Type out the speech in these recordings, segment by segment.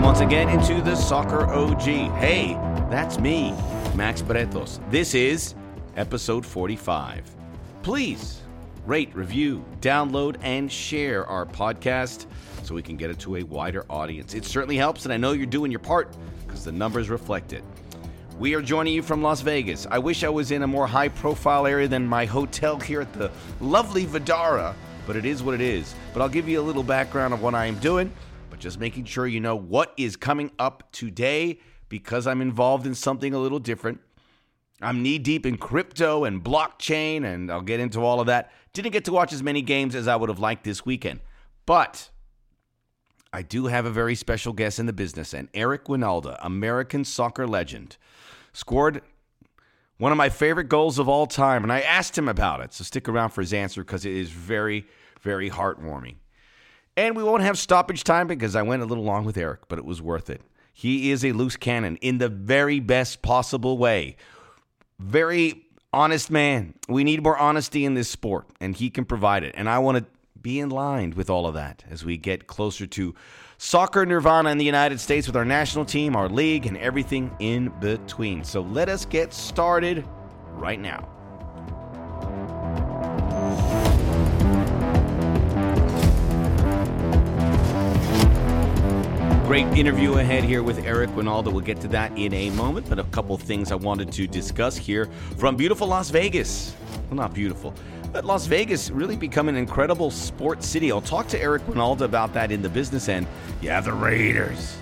Welcome once again into the Soccer OG. Hey, that's me, Max Bretos. This is episode 45. Please rate, review, download, and share our podcast so we can get it to a wider audience. It certainly helps, and I know you're doing your part because the numbers reflect it. We are joining you from Las Vegas. I wish I was in a more high profile area than my hotel here at the lovely Vdara, but it is what it is. But I'll give you a little background of what I am doing, just making sure you know what is coming up today because I'm involved in something a little different. I'm knee deep in crypto and blockchain, and I'll get into all of that. Didn't get to watch as many games as I would have liked this weekend, but I do have a very special guest in the business, and Eric Wynalda, American soccer legend scored one of my favorite goals of all time. And I asked him about it. So stick around for his answer because it is very, very heartwarming. And we won't have stoppage time because I went a little long with Eric, but it was worth it. He is a loose cannon in the very best possible way. Very honest man. We need more honesty in this sport, and he can provide it. And I want to be in line with all of that as we get closer to soccer nirvana in the United States with our national team, our league, and everything in between. So let us get started right now. Great interview ahead here with Eric Wynalda. We'll get to that in a moment, but a couple things I wanted to discuss here from beautiful Las Vegas. Well, not beautiful, but Las Vegas really become an incredible sports city. I'll talk to Eric Wynalda about that in the business end. You have the Raiders.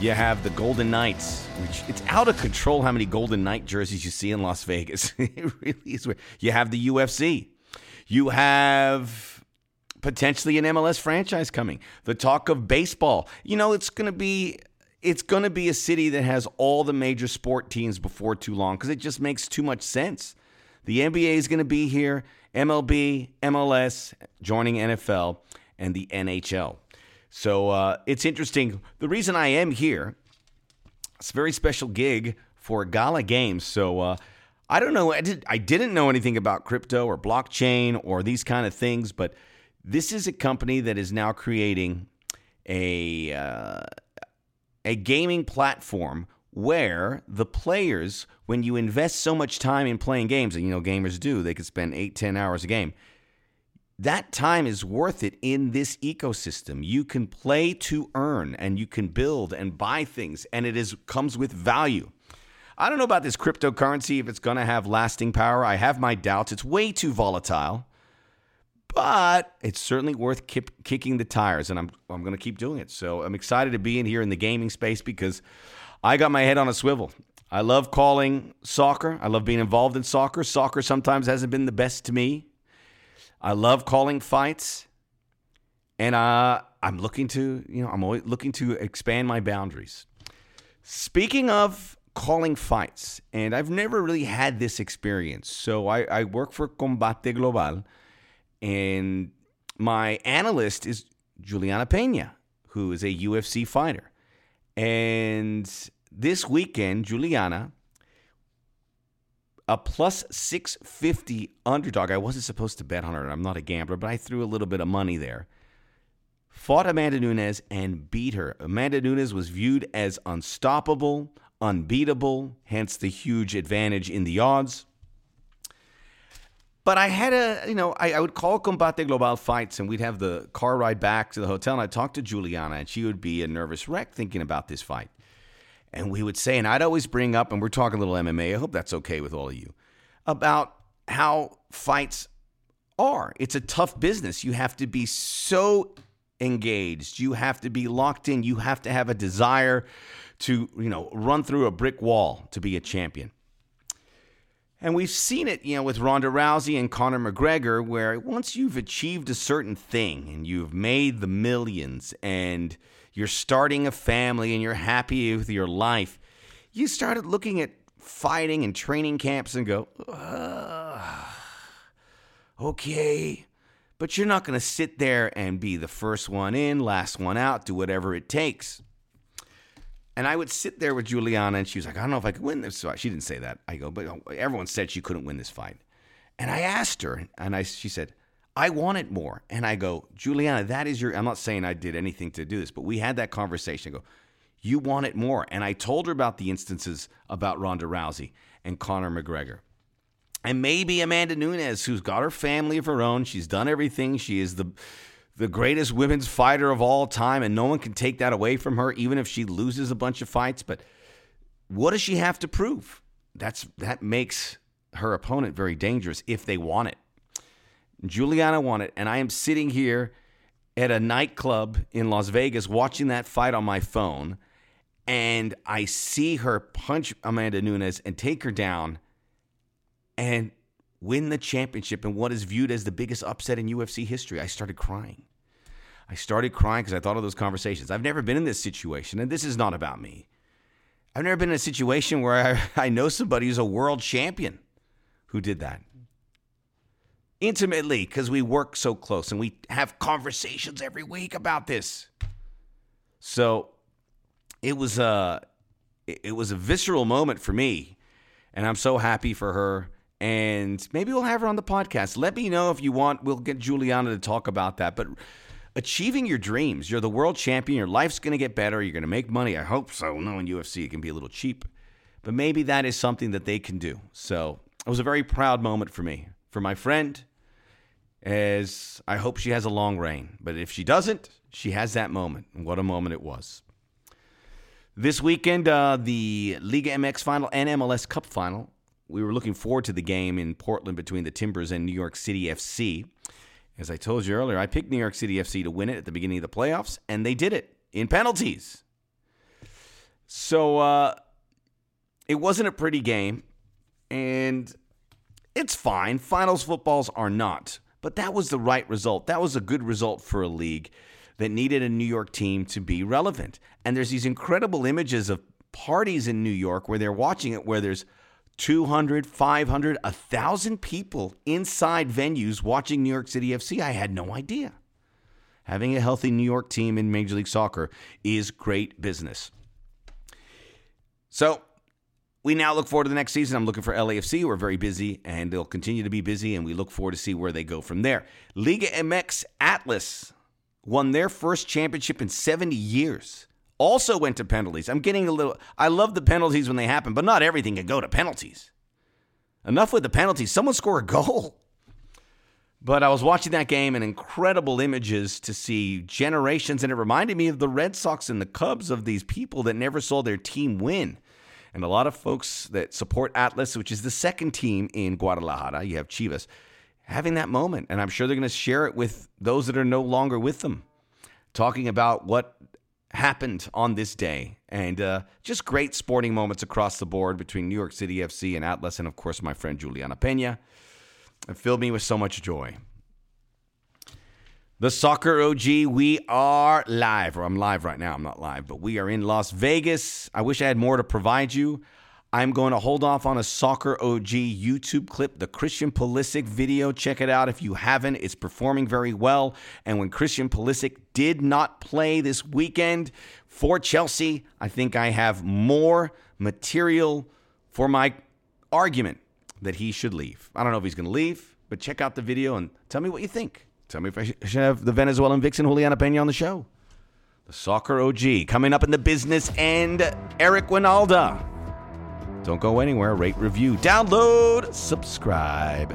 You have the Golden Knights, which it's out of control how many Golden Knight jerseys you see in Las Vegas. it really is weird. You have the UFC. You have potentially an MLS franchise coming. The talk of baseball. You know, it's going to be it's going to be a city that has all the major sport teams before too long because it just makes too much sense. The NBA is going to be here, MLB, MLS, joining NFL, and the NHL. So uh, it's interesting. The reason I am here, it's a very special gig for Gala Games. So uh, I don't know. I, did, I didn't know anything about crypto or blockchain or these kind of things, but this is a company that is now creating a uh, a gaming platform where the players, when you invest so much time in playing games, and you know gamers do, they could spend eight, ten hours a game. That time is worth it in this ecosystem. You can play to earn, and you can build and buy things, and it is comes with value. I don't know about this cryptocurrency if it's going to have lasting power. I have my doubts. It's way too volatile but it's certainly worth keep, kicking the tires, and I'm I'm going to keep doing it. So I'm excited to be in here in the gaming space because I got my head on a swivel. I love calling soccer. I love being involved in soccer. Soccer sometimes hasn't been the best to me. I love calling fights, and uh, I'm looking to you know I'm always looking to expand my boundaries. Speaking of calling fights, and I've never really had this experience. So I, I work for Combate Global and my analyst is Juliana Pena, who is a UFC fighter. And this weekend, Juliana, a plus 650 underdog. I wasn't supposed to bet on her. I'm not a gambler, but I threw a little bit of money there. Fought Amanda Nunes and beat her. Amanda Nunes was viewed as unstoppable, unbeatable, hence the huge advantage in the odds. But I had a, you know, I, I, would call Combate Global fights and we'd have the car ride back to the hotel and I'd talk to Juliana and she would be a nervous wreck thinking about this fight. And we would say, and I'd always bring up, and we're talking a little MMA, I hope that's okay with all of you, about how fights are. It's a tough business. You have to be so engaged. You have to be locked in. You have to have a desire to, you know, run through a brick wall to be a champion. And we've seen it, you know, with Ronda Rousey and Conor McGregor, where once you've achieved a certain thing and you've made the millions and you're starting a family and you're happy with your life, you started looking at fighting and training camps and go, okay, but you're not going to sit there and be the first one in, last one out, do whatever it takes. And I would sit there with Juliana, and she was like, I don't know if I could win this fight. She didn't say that. I go, but uh, everyone said she couldn't win this fight. And I asked her, and I, she said, I want it more. And I go, Juliana, that is your, I'm not saying I did anything to do this, but we had that conversation. I go, you want it more. And I told her about the instances about Ronda Rousey and Conor McGregor. And maybe Amanda Nunes, who's got her family of her own. She's done everything. She is the the greatest women's fighter of all time, and no one can take that away from her, even if she loses a bunch of fights. But what does she have to prove? That's that makes her opponent very dangerous if they want it. Juliana won it, and I am sitting here at a nightclub in Las Vegas watching that fight on my phone, and I see her punch Amanda Nunes and take her down and win the championship in what is viewed as the biggest upset in UFC history. I started crying. I started crying because I thought of those conversations. I've never been in this situation, and this is not about me. I've never been in a situation where I, I know somebody who's a world champion who did that intimately because we work so close and we have conversations every week about this. So it was uh, a it was a visceral moment for me, and I'm so happy for her. And maybe we'll have her on the podcast. Let me know if you want. We'll get Juliana to talk about that. But achieving your dreams, you're the world champion. Your life's going to get better. You're going to make money. I hope so. Knowing UFC, it can be a little cheap, but maybe that is something that they can do. So it was a very proud moment for me, for my friend, as I hope she has a long reign. But if she doesn't, she has that moment. And what a moment it was. This weekend, uh, the Liga MX final and MLS Cup final. We were looking forward to the game in Portland between the Timbers and New York City FC. As I told you earlier, I picked New York City FC to win it at the beginning of the playoffs, and they did it in penalties. So uh, it wasn't a pretty game, and it's fine. Finals footballs are not. But that was the right result. That was a good result for a league that needed a New York team to be relevant. And there's these incredible images of parties in New York where they're watching it, where there's 200, 500, 1,000 people inside venues watching New York City FC. I had no idea. Having a healthy New York team in Major League Soccer is great business. So we now look forward to the next season. I'm looking for LAFC. We're very busy, and they'll continue to be busy, and we look forward to see where they go from there. Liga MX Atlas won their first championship in 70 years. Also went to penalties. I'm getting a little. I love the penalties when they happen, but not everything can go to penalties. Enough with the penalties. Someone score a goal. But I was watching that game and incredible images to see generations, and it reminded me of the Red Sox and the Cubs of these people that never saw their team win. And a lot of folks that support Atlas, which is the second team in Guadalajara, you have Chivas, having that moment. And I'm sure they're going to share it with those that are no longer with them, talking about what happened on this day. And uh, just great sporting moments across the board between New York City FC and Atlas, and of course, my friend Juliana Pena. It filled me with so much joy. The Soccer OG, we are live, or I'm live right now. I'm not live, but we are in Las Vegas. I wish I had more to provide you. I'm going to hold off on a Soccer OG YouTube clip, the Christian Pulisic video. Check it out if you haven't. It's performing very well. And when Christian Pulisic did not play this weekend for Chelsea, I think I have more material for my argument that he should leave. I don't know if he's going to leave, but check out the video and tell me what you think. Tell me if I should have the Venezuelan vixen Juliana Pena on the show. The Soccer OG coming up in the business and Eric Wynalda. Don't go anywhere. Rate, review, download, subscribe.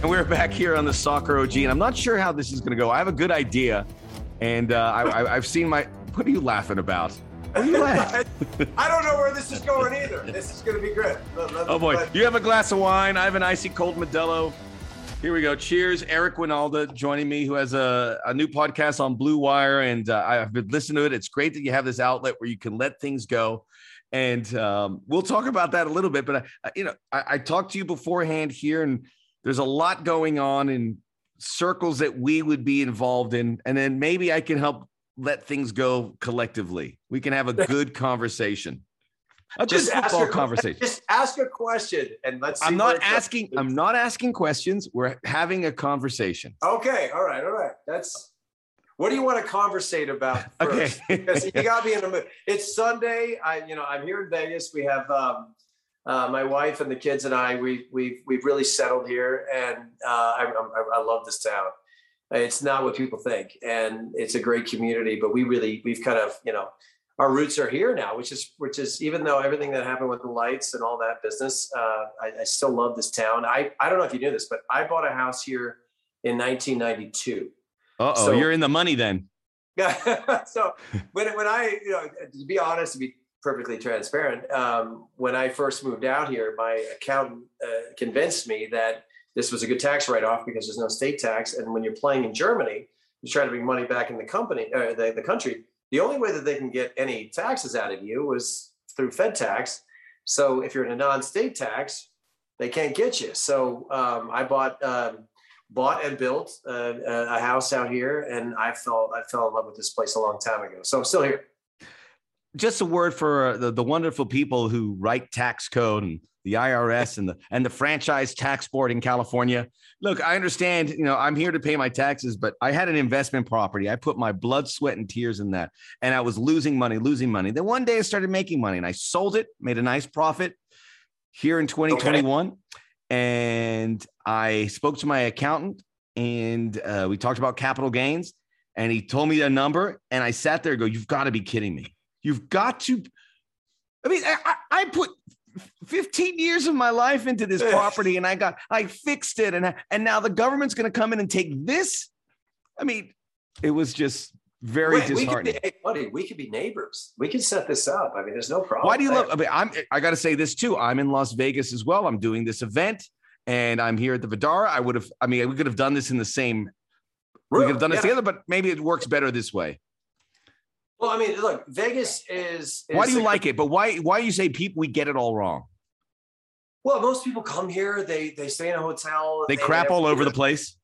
And we're back here on the Soccer OG, and I'm not sure how this is going to go. I have a good idea, and uh, I, have seen my what are you laughing about? What are you laughing? I don't know where this is going either. This is going to be good. oh boy, you have a glass of wine. I have an icy cold Modelo. Here we go. Cheers, Eric Wynalda joining me, who has a, a new podcast on Blue Wire, and uh, I've been listening to it. It's great that you have this outlet where you can let things go, and um, we'll talk about that a little bit. But I, you know, I, I talked to you beforehand here, and there's a lot going on in circles that we would be involved in, and then maybe I can help let things go collectively. We can have a good conversation. A just good football conversation. Just ask a question and let's. I'm not asking. I'm not asking questions. We're having a conversation. Okay. All right. All right. That's. What do you want to conversate about first? Okay. because you got me in the mood. It's Sunday. I, you know, I'm here in Vegas. We have um, uh, my wife and the kids and I, we we've we've really settled here, and uh, I, I, I love this town. It's not what people think, and it's a great community. But we really we've kind of you know our roots are here now, which is which is even though everything that happened with the lights and all that business, uh, I, I still love this town. I I don't know if you knew this, but I bought a house here in 1992. Uh oh, so, you're in the money then. Yeah. so when when I you know to be honest to be perfectly transparent, um, when I first moved out here, my accountant uh, convinced me that this was a good tax write off because there's no state tax, and when you're playing in Germany, you try to bring money back in the company uh, the, the country. The only way that they can get any taxes out of you was through Fed tax. So if you're in a non-state tax, they can't get you. So um, I bought um, bought and built uh, a house out here, and I fell I fell in love with this place a long time ago. So I'm still here. Just a word for the, the wonderful people who write tax code and the IRS and the and the franchise tax board in California. Look, I understand, you know, I'm here to pay my taxes, but I had an investment property. I put my blood, sweat, and tears in that, and I was losing money, losing money. Then one day I started making money, and I sold it, made a nice profit here in 2021. Okay. And I spoke to my accountant and uh, we talked about capital gains. And he told me a number. And I sat there and go, You've got to be kidding me. You've got to. I mean, I, I put 15 years of my life into this property and I got, I fixed it. And, and now the government's going to come in and take this. I mean, it was just very Wait, disheartening. We could, be, buddy, we could be neighbors. We can set this up. I mean, there's no problem. Why do you there. love? I mean, I'm. I got to say this too. I'm in Las Vegas as well. I'm doing this event, and I'm here at the Vdara. I would have. I mean, we could have done this in the same. Room. We could have done this yeah. together, but maybe it works better this way. Well, I mean, look, Vegas is. is why do you like it? But why? Why you say people we get it all wrong? Well, most people come here. They they stay in a hotel. They, they crap all over the place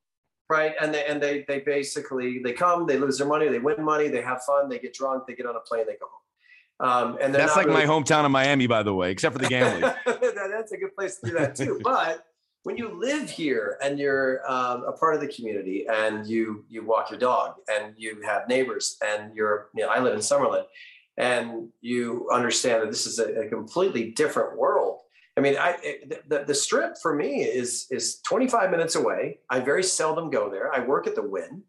right and they and they they basically they come they lose their money they win money they have fun they get drunk they get on a plane they go home um, and that's like really, my hometown of miami by the way except for the gambling that's a good place to do that too but when you live here and you're um, a part of the community and you you walk your dog and you have neighbors and you're you know i live in summerlin and you understand that this is a, a completely different world I mean, I the, the strip for me is is 25 minutes away. I very seldom go there. I work at the Wynn.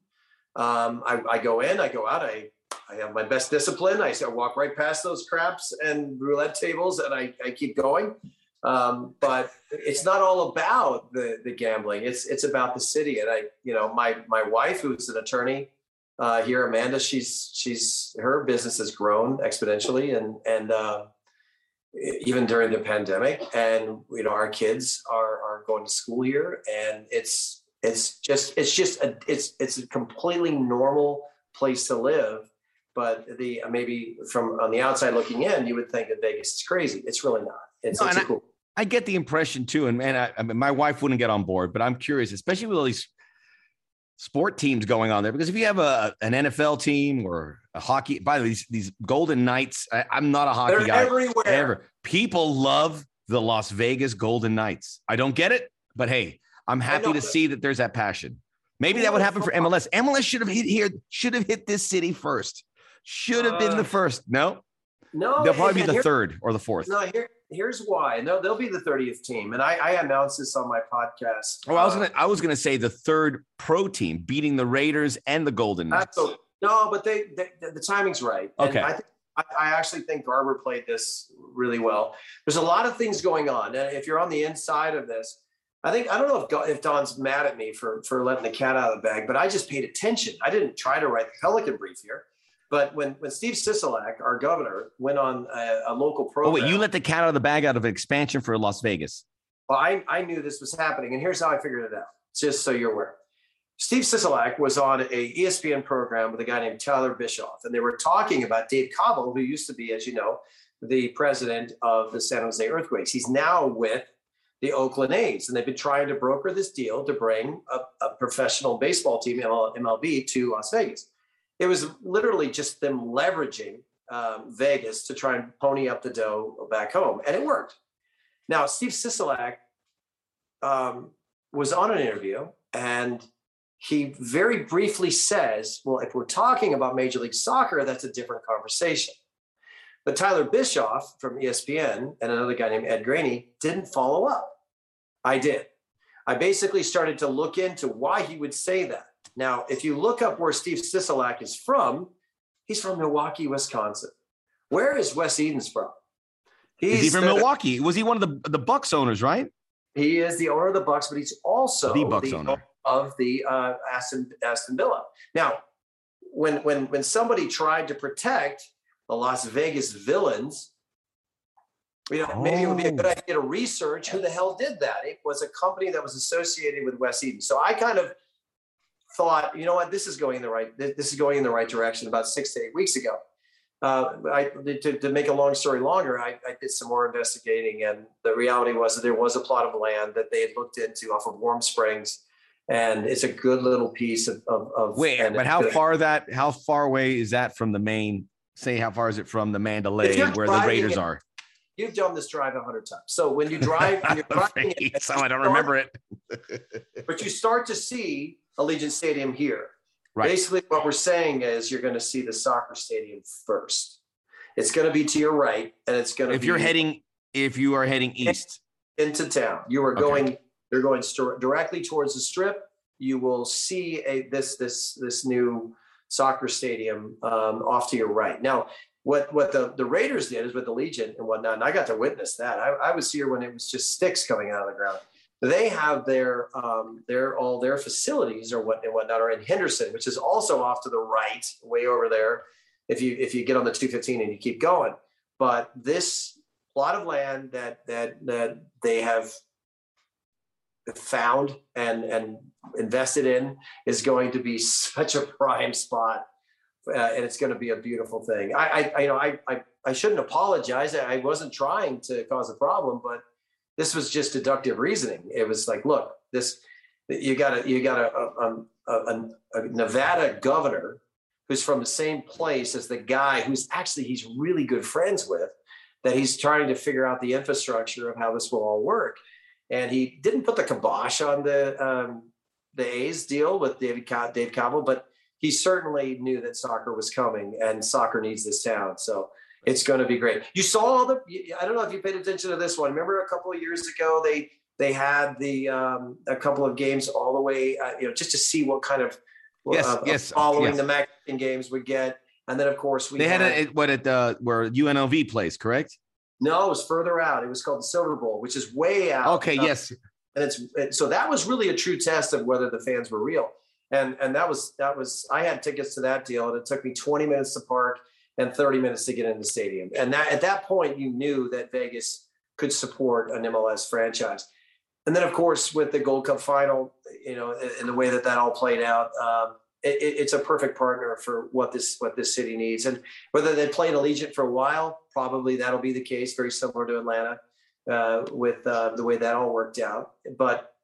Um, I, I, go in, I go out. I I have my best discipline. I, I walk right past those craps and roulette tables, and I, I keep going. Um, but it's not all about the the gambling. It's it's about the city. And I, you know, my my wife, who's an attorney uh, here, Amanda, she's she's her business has grown exponentially, and and uh, even during the pandemic and you know our kids are are going to school here and it's it's just it's just a it's it's a completely normal place to live but the maybe from on the outside looking in you would think that vegas is crazy it's really not it's, no, it's cool I, get the impression too and man I, I mean my wife wouldn't get on board but i'm curious especially with all these sport teams going on there because if you have a an NFL team or a hockey, by the way, these, these Golden Knights, I, am not a hockey They're guy. Everywhere. Ever. People love the Las Vegas Golden Knights. I don't get it, but hey, I'm happy to see that there's that passion. Maybe that would happen for MLS. MLS should have hit here, should have hit this city first. Should have been the uh, first. No, no, they'll probably be the third or the fourth. No, here, here's why. No, they'll be the 30th team. And I, I announced this on my podcast. Oh, I was uh, gonna I was gonna say the third pro team beating the Raiders and the Golden Knights. No, but they, they the timing's right. Okay. I, th- I actually think Garber played this really well. There's a lot of things going on. And if you're on the inside of this, I think I don't know if, if Don's mad at me for for letting the cat out of the bag, but I just paid attention. I didn't try to write the Pelican brief here. But when, when Steve Sisolak, our governor, went on a, a local program. Oh, wait, you let the cat out of the bag out of expansion for Las Vegas. Well, I, I knew this was happening. And here's how I figured it out, just so you're aware. Steve Sisolak was on a ESPN program with a guy named Tyler Bischoff, and they were talking about Dave Kaval, who used to be, as you know, the president of the San Jose Earthquakes. He's now with the Oakland A's, and they've been trying to broker this deal to bring a, a professional baseball team, MLB, to Las Vegas it was literally just them leveraging um, Vegas to try and pony up the dough back home, and it worked. Now, Steve Sisolak um, was on an interview, and he very briefly says, "Well, if we're talking about Major League Soccer, that's a different conversation." But Tyler Bischoff from ESPN and another guy named Ed Graney didn't follow up. I did. I basically started to look into why he would say that. Now, if you look up where Steve Sisolak is from, he's from Milwaukee, Wisconsin. Where is Wes Edens from? He's is he from the, Milwaukee? Was he one of the the Bucks owners, right? He is the owner of the Bucks, but he's also the Bucks the owner of the uh, Aston Aston Villa. Now, when when when somebody tried to protect the Las Vegas villains, you know, oh. maybe it would be a good oh. idea to research who the hell did that. It was a company that was associated with Wes Edens. So I kind of thought, you know what, this is going in the right this is going in the right direction about six to eight weeks ago. Uh, I, to, to, make a long story longer, I, I, did some more investigating, and the reality was that there was a plot of land that they had looked into off of Warm Springs, and it's a good little piece of. of, of Wait, but how good. far that? How far away is that from the main? Say, how far is it from the Mandalay, where the Raiders it, are? You've done this drive a hundred times. So when you drive, when you're driving it, so I don't start, remember it. but you start to see Allegiant Stadium here Right. Basically, what we're saying is you're going to see the soccer stadium first. It's going to be to your right, and it's going to. If be you're heading, if you are heading east into town, you are going. Okay. You're going st- directly towards the strip. You will see a this this this new soccer stadium um, off to your right. Now, what what the the Raiders did is with the Legion and whatnot, and I got to witness that. I, I was here when it was just sticks coming out of the ground they have their um, their all their facilities or what and whatnot are in Henderson, which is also off to the right, way over there. If you if you get on the 215 and you keep going, but this plot of land that that that they have found and and invested in is going to be such a prime spot, uh, and it's going to be a beautiful thing. I, I, you know I, I I shouldn't apologize. I wasn't trying to cause a problem, but this was just deductive reasoning. It was like, look, this you got a you got a, a, a, a, Nevada governor who's from the same place as the guy who's actually he's really good friends with, that he's trying to figure out the infrastructure of how this will all work. And he didn't put the kibosh on the um, the A's deal with David Dave Kaval, but he certainly knew that soccer was coming and soccer needs this town. So it's going to be great. You saw all the. I don't know if you paid attention to this one. Remember a couple of years ago they they had the um, a couple of games all the way, uh, you know, just to see what kind of yes, uh, yes, following yes. the Mexican games would get. And then of course we they had, had a, what at the where UNLV plays, correct? No, it was further out. It was called the Silver Bowl, which is way out. Okay, uh, yes. And it's it, so that was really a true test of whether the fans were real. And and that was that was I had tickets to that deal, and it took me 20 minutes to park and 30 minutes to get in the stadium. And that at that point, you knew that Vegas could support an MLS franchise. And then, of course, with the Gold Cup final, you know, and the way that that all played out, um, it, it's a perfect partner for what this what this city needs. And whether they play played Allegiant for a while, probably that'll be the case, very similar to Atlanta, uh, with uh, the way that all worked out. But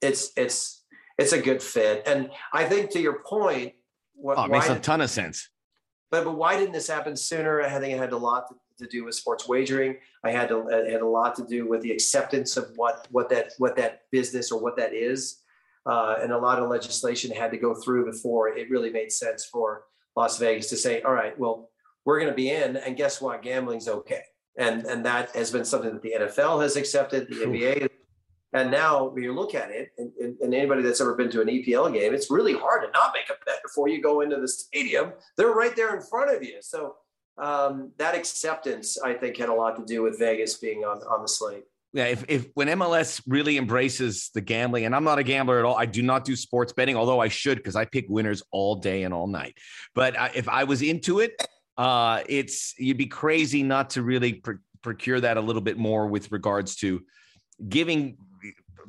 it's it's it's a good fit, and I think to your point, what, oh, it makes a ton of sense but but why didn't this happen sooner? I think it had a lot to, to do with sports wagering. I had to it had a lot to do with the acceptance of what what that what that business or what that is, uh, and a lot of legislation had to go through before it really made sense for Las Vegas to say, all right, well, we're going to be in, and guess what, gambling's okay, and and that has been something that the NFL has accepted, the NBA and now when you look at it, and, and, anybody that's ever been to an EPL game, it's really hard to not make a bet before you go into the stadium. They're right there in front of you. So um, that acceptance, I think, had a lot to do with Vegas being on, on the slate. Yeah, if, if when MLS really embraces the gambling, and I'm not a gambler at all, I do not do sports betting, although I should because I pick winners all day and all night. But uh, if I was into it, uh, it's you'd be crazy not to really pr- procure that a little bit more with regards to giving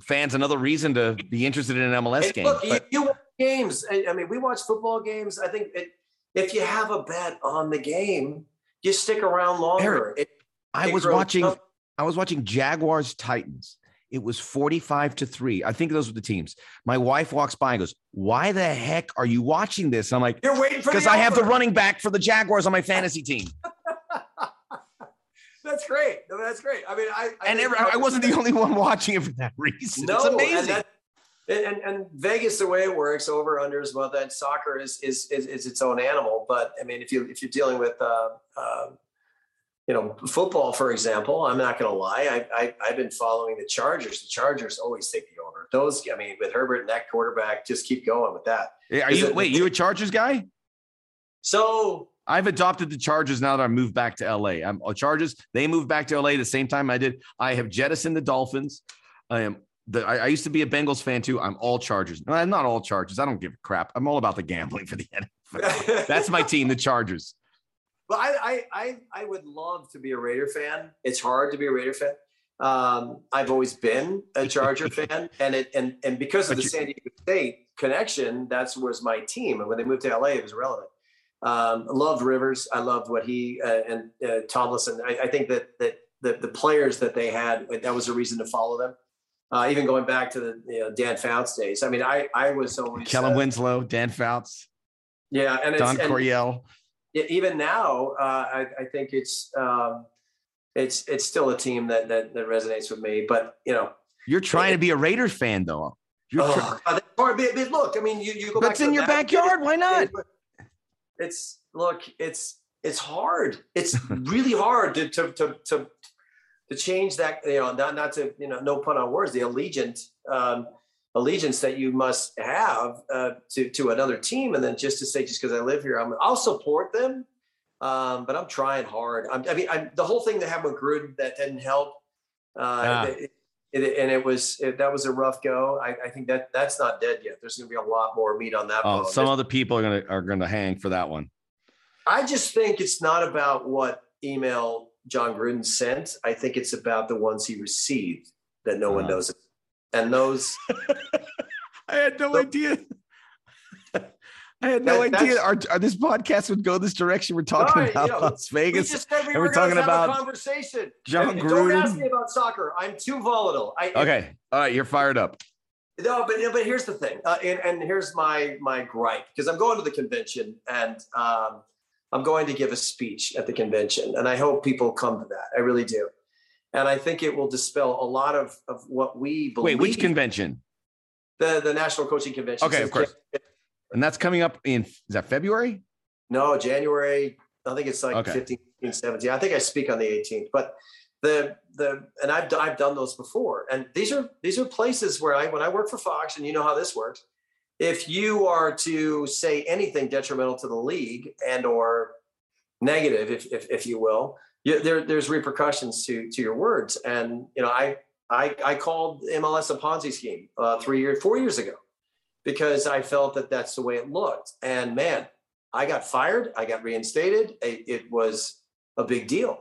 fans another reason to be interested in an MLS hey, game. Look, but- you, you watch games. I mean, we watch football games. I think it, if you have a bet on the game, you stick around longer. Eric, it, I was watching. Up. I was watching Jaguars Titans. It was 45 to 3. I think those were the teams. My wife walks by and goes, Why the heck are you watching this? I'm like, You're waiting for because I have the running back for the Jaguars on my fantasy team. That's great. that's great. I mean, I, I and every, I wasn't the only one watching it for that reason. No, it's amazing. And, that, and, and, Vegas, the way it works, over unders, well, that soccer is, is, is is its own animal. But I mean, if you if you're dealing with uh, uh, you know, football, for example, I'm not going to lie. I, I, have been following the Chargers. The Chargers always take the over. Those, I mean, with Herbert and that quarterback, just keep going with that. Yeah, Are you, wait, you a Chargers guy? So I've adopted the Chargers now that I moved back to LA. I'm uh, Chargers. They moved back to LA the same time I did. I have jettisoned the Dolphins. I am the, I, I, used to be a Bengals fan too. I'm all Chargers. No, I'm not all Chargers. I don't give a crap. I'm all about the gambling for the NFL. That's my team, the Chargers. Well, I, I I would love to be a Raider fan. It's hard to be a Raider fan. Um, I've always been a Charger fan, and it and and because of but the San Diego State connection, that's was my team. And when they moved to LA, it was relevant. Um, loved Rivers. I loved what he uh, and uh, Tomlinson. I, I, think that that the, the players that they had that was a reason to follow them. Uh, even going back to the you know, Dan Fouts days. I mean, I I was always Kellen uh, Winslow, Dan Fouts. Yeah, and Don Coryell even now, uh, I, I, think it's um, it's it's still a team that, that, that resonates with me. But you know, you're trying to be a Raiders fan, though. You're oh, try- but look, I mean, you you go. That's in your backyard. Why not? It's look, it's it's hard. It's really hard to to to to, to change that. You know, not not to you know, no pun on words. The allegiant. Um, allegiance that you must have uh, to to another team, and then just to say just because I live here, I'm, I'll support them, um, but I'm trying hard. I'm, i mean, I'm, the whole thing that happened with Gruden that didn't help, uh, yeah. it, it, and it was it, that was a rough go. I, I, think that that's not dead yet. There's going to be a lot more meat on that. Oh, bone. some There's, other people are going to are going to hang for that one. I just think it's not about what email Jon Gruden sent. I think it's about the ones he received that no uh, one uh-huh. knows and those I had no idea. I had no that, idea our, our, this podcast would go this direction. We're talking right, about you know, Las Vegas. We just said we and we're talking about conversation. Jon Gruden. Don't ask me about soccer. I'm too volatile. I, okay. All right. You're fired up. No, but but here's the thing, uh, and, and here's my my gripe because I'm going to the convention and um, I'm going to give a speech at the convention, and I hope people come to that. I really do and I think it will dispel a lot of of what we believe. Wait, which convention? The the National Coaching Convention. Okay, of course. And that's coming up in is that February? No, January. I think it's like okay. 15, 17. I think I speak on the 18th, but the the and I've I've done those before. And these are these are places where I when I work for Fox, and you know how this works. If you are to say anything detrimental to the league and or negative, if if, if you will, you, there, there's repercussions to to your words. And you know, I I, I called MLS a Ponzi scheme uh, three years, four years ago, because I felt that that's the way it looked. And man, I got fired. I got reinstated. It, it was a big deal.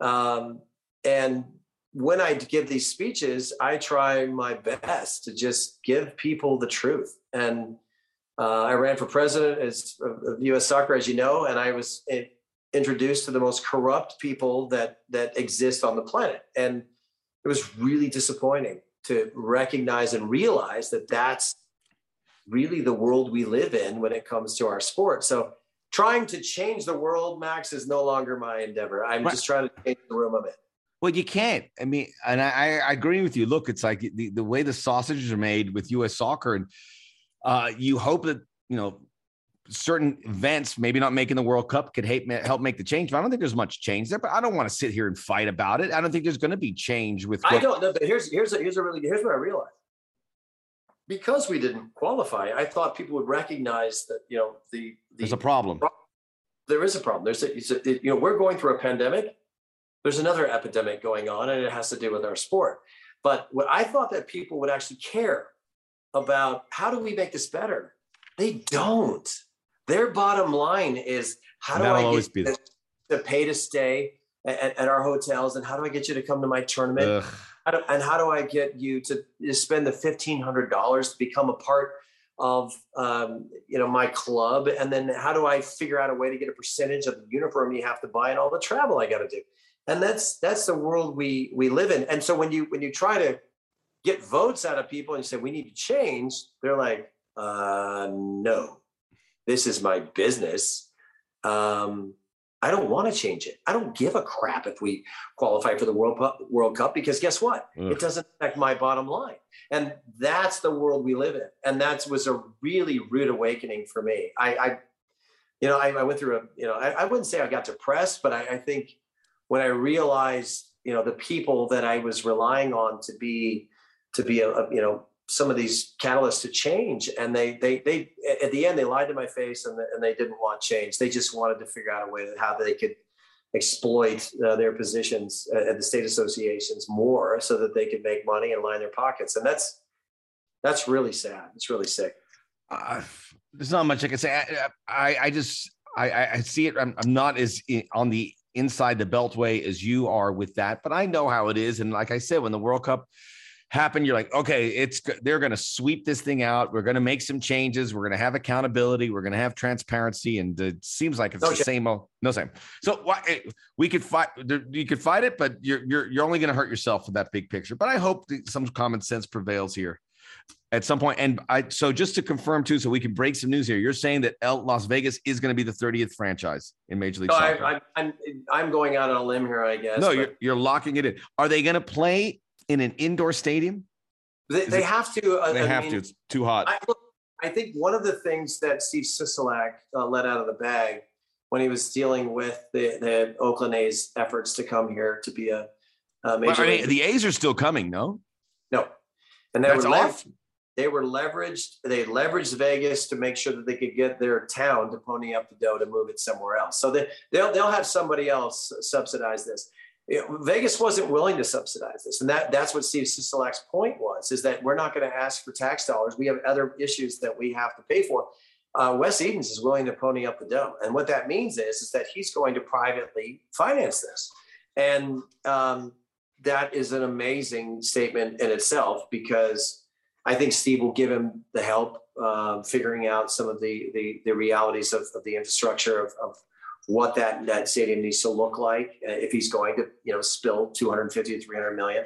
Um, and when I give these speeches, I try my best to just give people the truth. And uh, I ran for president as, of U.S. Soccer, as you know, and I was introduced to the most corrupt people that that exist on the planet and it was really disappointing to recognize and realize that that's really the world we live in when it comes to our sport so trying to change the world max is no longer my endeavor i'm right. just trying to change the room i'm in well, you can't. I mean, and I, I agree with you. Look, it's like the, the way the sausages are made with U.S. soccer, and uh, you hope that you know certain events, maybe not making the World Cup, could help make the change. But I don't think there's much change there. But I don't want to sit here and fight about it. I don't think there's going to be change with. What- I don't know, but here's here's a, here's a really here's what I realized. Because we didn't qualify, I thought people would recognize that you know the, the there's a problem. There is a problem. There's a, a you know we're going through a pandemic. There's another epidemic going on, and it has to do with our sport. But what I thought that people would actually care about how do we make this better? They don't. Their bottom line is how do I get to pay to stay at, at, our hotels, and how do I get you to come to my tournament? How do, and how do I get you to, to spend the fifteen hundred dollars to become a part of um, you know my club? And then how do I figure out a way to get a percentage of the uniform you have to buy and all the travel I got to do? And that's that's the world we we live in. And so when you when you try to get votes out of people and you say we need to change, they're like, uh, no, this is my business. Um, I don't want to change it. I don't give a crap if we qualify for the World Cup, World Cup because guess what? Ugh. It doesn't affect my bottom line. And that's the world we live in. And that was a really rude awakening for me. I, I you know, I, I, went through a, you know, I, I, wouldn't say I got depressed, but I, I think when I realized, you know, the people that I was relying on to be to be a, a you know some of these catalysts to change. And they they they at the end they lied to my face and, and they didn't want change. They just wanted to figure out a way that how they could exploit uh, their positions at the state associations more so that they could make money and line their pockets. And that's that's really sad. It's really sick. Uh, there's not much i can say. I i, I just I, I see it. I'm, I'm not as on the inside the beltway as you are with that but i know how it is. And like i said when the world cup happen you're like okay it's they're going to sweep this thing out. We're going to make some changes. We're going to have accountability. We're going to have transparency and it seems like it's no, the same old no same. So why eh, we could fight you could fight it but you're you're, you're only going to hurt yourself for that big picture. But i hope some common sense prevails here at some point. And i so just to confirm too so we can break some news here you're saying that El, las vegas is going to be the 30th franchise in major league no, soccer I, am I'm, I'm going out on a limb here i guess no but... you're, you're locking it in. Are they going to play in an indoor stadium? They, they it, have to. Uh, they I have mean, to. It's too hot. I, I, think one of the things that Steve Sisolak uh, let out of the bag when he was dealing with the, the Oakland A's efforts to come here to be a, a major. Well, I mean, the A's are still coming, no? No, and they That's were off. they were leveraged. They leveraged Vegas to make sure that they could get their town to pony up the dough to move it somewhere else. So they, they'll they'll have somebody else subsidize this know, Vegas wasn't willing to subsidize this, and that that's what Steve Sisolak's point was: is that we're not going to ask for tax dollars. We have other issues that we have to pay for. Uh, Wes Edens is willing to pony up the dough, and what that means is is that he's going to privately finance this, and um, that is an amazing statement in itself because I think Steve will give him the help uh, figuring out some of the the, the realities of, of the infrastructure of, of what that that stadium needs to look like uh, if he's going to you know spill 250 to 300 million.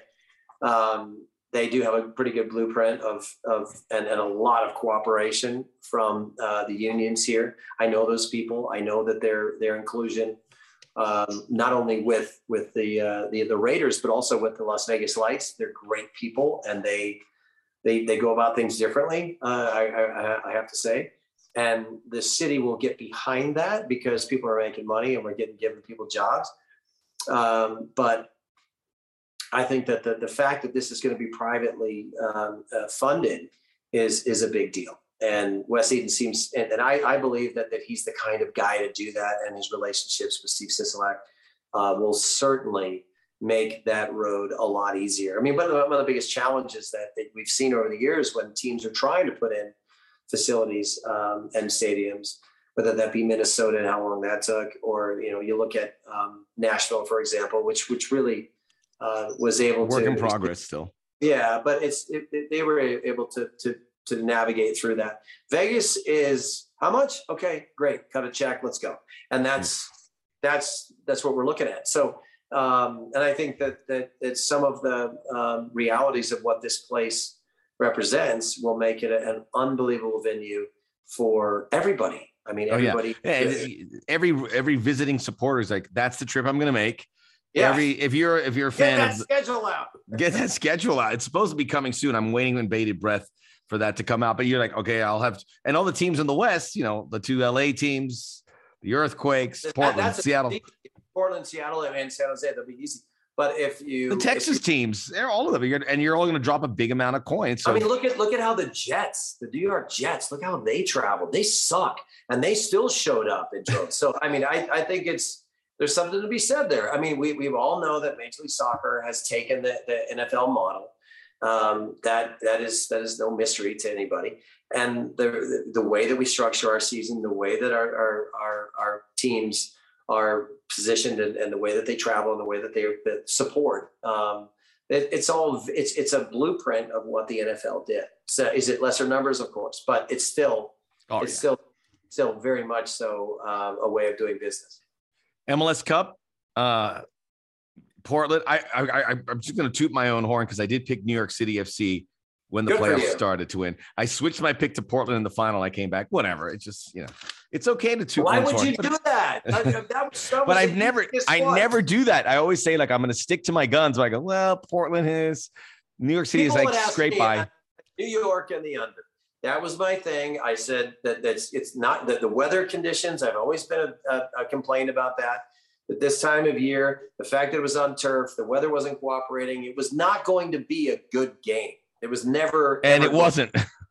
Um, they do have a pretty good blueprint of of and, and a lot of cooperation from uh, the unions here. I know those people. I know that their their inclusion um, not only with with the, uh, the the Raiders but also with the Las Vegas Lights. They're great people and they they they go about things differently. Uh, I, I, I have to say and the city will get behind that because people are making money and we're getting giving people jobs. Um, but I think that the, the fact that this is going to be privately um, uh, funded is is a big deal. And Wes Edens seems, and, and, I, I believe that that he's the kind of guy to do that, and his relationships with Steve Sisolak uh, will certainly make that road a lot easier. I mean, one of the, one of the biggest challenges that, that we've seen over the years when teams are trying to put in facilities um, and stadiums, whether that be Minnesota and how long that took, or you know, you look at um, Nashville, for example, which which really uh, was able work to work in progress still. Yeah, but it's it, it, they were able to to to navigate through that. Vegas is how much? Okay, great, cut a check, let's go, and that's that's that's what we're looking at. So. Um, and I think that, that that some of the um, realities of what this place represents will make it an unbelievable venue for everybody. I mean, everybody. Oh, yeah. every every visiting supporter is like, that's the trip I'm going to make. Yeah. Every if you're if you're a fan get of schedule out, get that schedule out. It's supposed to be coming soon. I'm waiting with bated breath for that to come out. But you're like, okay, I'll have and all the teams in the West. You know, the two LA teams, the Earthquakes, Portland, Seattle, Portland, Seattle, and San Jose. They'll be easy. But if you the Texas you, teams, they're all of them, you're, and you're all going to drop a big amount of coins. So. I mean, look at look at how the Jets, the New York Jets, look how they traveled. They suck, and they still showed up in droves. so I mean, I I think it's there's something to be said there. I mean, we we all know that Major League Soccer has taken the, the NFL model. Um, that that is that is no mystery to anybody. And the, the, the way that we structure our season, the way that our our our, our teams are positioned and, and, the way that they travel and the way that they support. Um, it, it's all it's it's a blueprint of what the NFL did. So is it lesser numbers, of course, but it's still oh, it's yeah. still still very much so um, a way of doing business. MLS Cup, uh, Portland. I, I, I I'm just going to toot my own horn because I did pick New York City FC when the Good playoffs started to win. I switched my pick to Portland in the final. I came back. Whatever. It's just you know, it's okay to toot. Why would you do that? that was so but I've never, I never do that. I always say like I'm going to stick to my guns. But I go, well, Portland is, New York City People is like scrape by. New York and the under. That was my thing. I said that that's it's not that the weather conditions. I've always been a, a, a complaint about that. at this time of year, the fact that it was on turf, the weather wasn't cooperating, it was not going to be a good game. It was never, and it wasn't.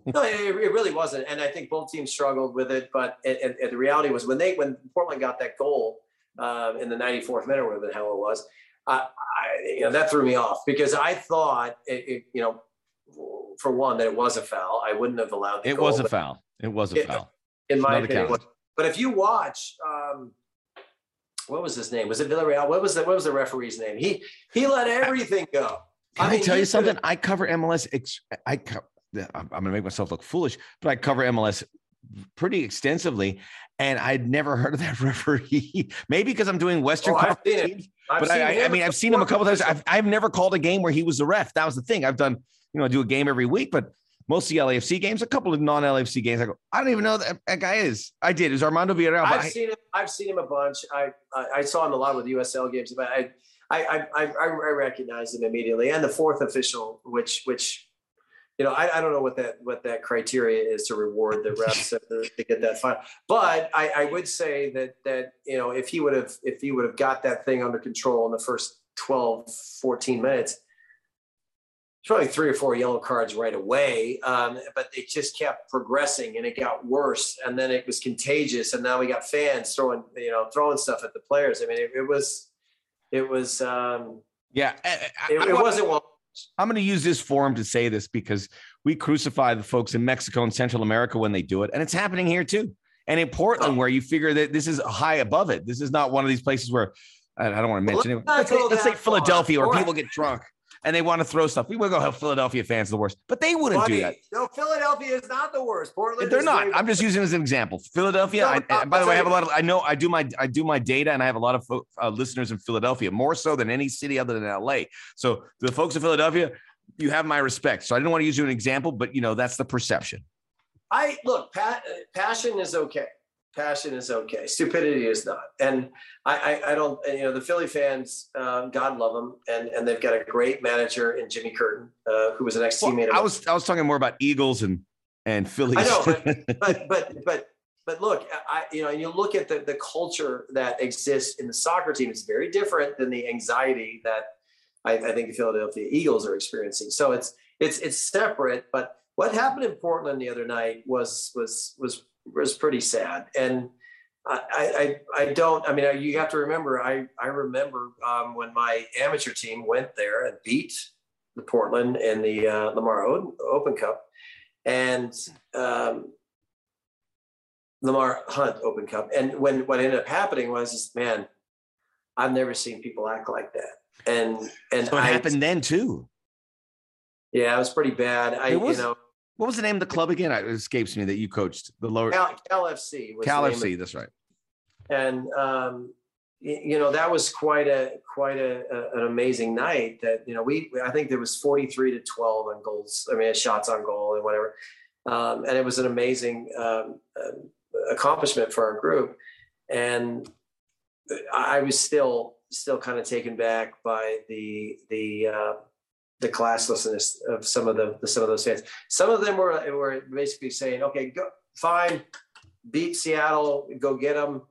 no, it, it, really wasn't. And I think both teams struggled with it. But and, and the reality was when they when Portland got that goal um, in the 94th minute, whatever the hell it was, I, I, you know, that threw me off because I thought it, it, you know, for one, that it was a foul. I wouldn't have allowed it. Goal, was a foul. It was a foul. In my opinion. But if you watch, um, what was his name? Was it Villarreal? What was the what was the referee's name? He he let everything go. Can I, mean, I tell you something? I cover MLS. I I'm going to make myself look foolish, but I cover MLS pretty extensively, and I'd never heard of that referee. Maybe because I'm doing Western oh, Conference teams, but I, I, mean, I've seen him a couple times. I've, I've never called a game where he was the ref. That was the thing. I've done, you know, I do a game every week, but most of the LAFC games, a couple of non-LAFC games. I go, I don't even know that, that guy is. I did. Is Armando Villarreal? I've I, seen him. I've seen him a bunch. I I saw him a lot with USL games, but I I I I, I recognize him immediately. And the fourth official, which which you know, I, I don't know what that what that criteria is to reward the refs to get that fine. But I, I would say that that you know if he would have if he would have got that thing under control in the first 12, 14 minutes, probably three or four yellow cards right away. Um, but it just kept progressing and it got worse. And then it was contagious. And now we got fans throwing, you know, throwing stuff at the players. I mean, it, it was, it was, um, yeah, I, it, it wasn't. I'm going to use this forum to say this because we crucify the folks in Mexico and Central America when they do it. And it's happening here too. And in Portland, where you figure that this is high above it. This is not one of these places where I, don't want to mention well, it. Let's, say, let's say Philadelphia, where people get drunk and they want to throw stuff. We will go have Philadelphia fans the worst, but they wouldn't Buddy, do that. No, Philadelphia is not the worst. Portland, they're not. I'm just using as an example. Philadelphia. No, I, by the way, I have a lot of. I know I do my I do my data, and I have a lot of uh, listeners in Philadelphia, more so than any city other than LA. So the folks in Philadelphia, you have my respect. So I didn't want to use you an example, but you know that's the perception. I look, pa- passion is okay passion is okay. Stupidity is not. And i i, I don't you know the philly fans um, god love them and and they've got a great manager in jimmy curtin uh, who was an ex-teammate well, i was i was talking more about eagles and and phillies i know but but but but, but look i you know and you look at the the culture that exists in the soccer team it's very different than the anxiety that I, I think the philadelphia eagles are experiencing. So it's it's it's separate but what happened in Portland the other night was was was was pretty sad. And I, I, I don't, I mean, you have to remember, I, I remember um, when my amateur team went there and beat the Portland in the uh, Lamar Open Cup and um, Lamar Hunt Open Cup. And when what ended up happening was, is, man, I've never seen people act like that. And and so it I, happened then too. Yeah, it was pretty bad. I was, you know what was the name of the club again? It escapes me that you coached the lower Cal, Cal FC. Cal FC, of, that's right. And um, you know that was quite a quite a, a, an amazing night. That you know we I think there was forty three to twelve on goals. I mean shots on goal and whatever. Um, and it was an amazing um, uh, accomplishment for our group. And I was still still kind of taken back by the the uh, the classlessness of some of the, the, some of those fans. Some of them were were basically saying, "Okay, go fine, beat Seattle, go get them."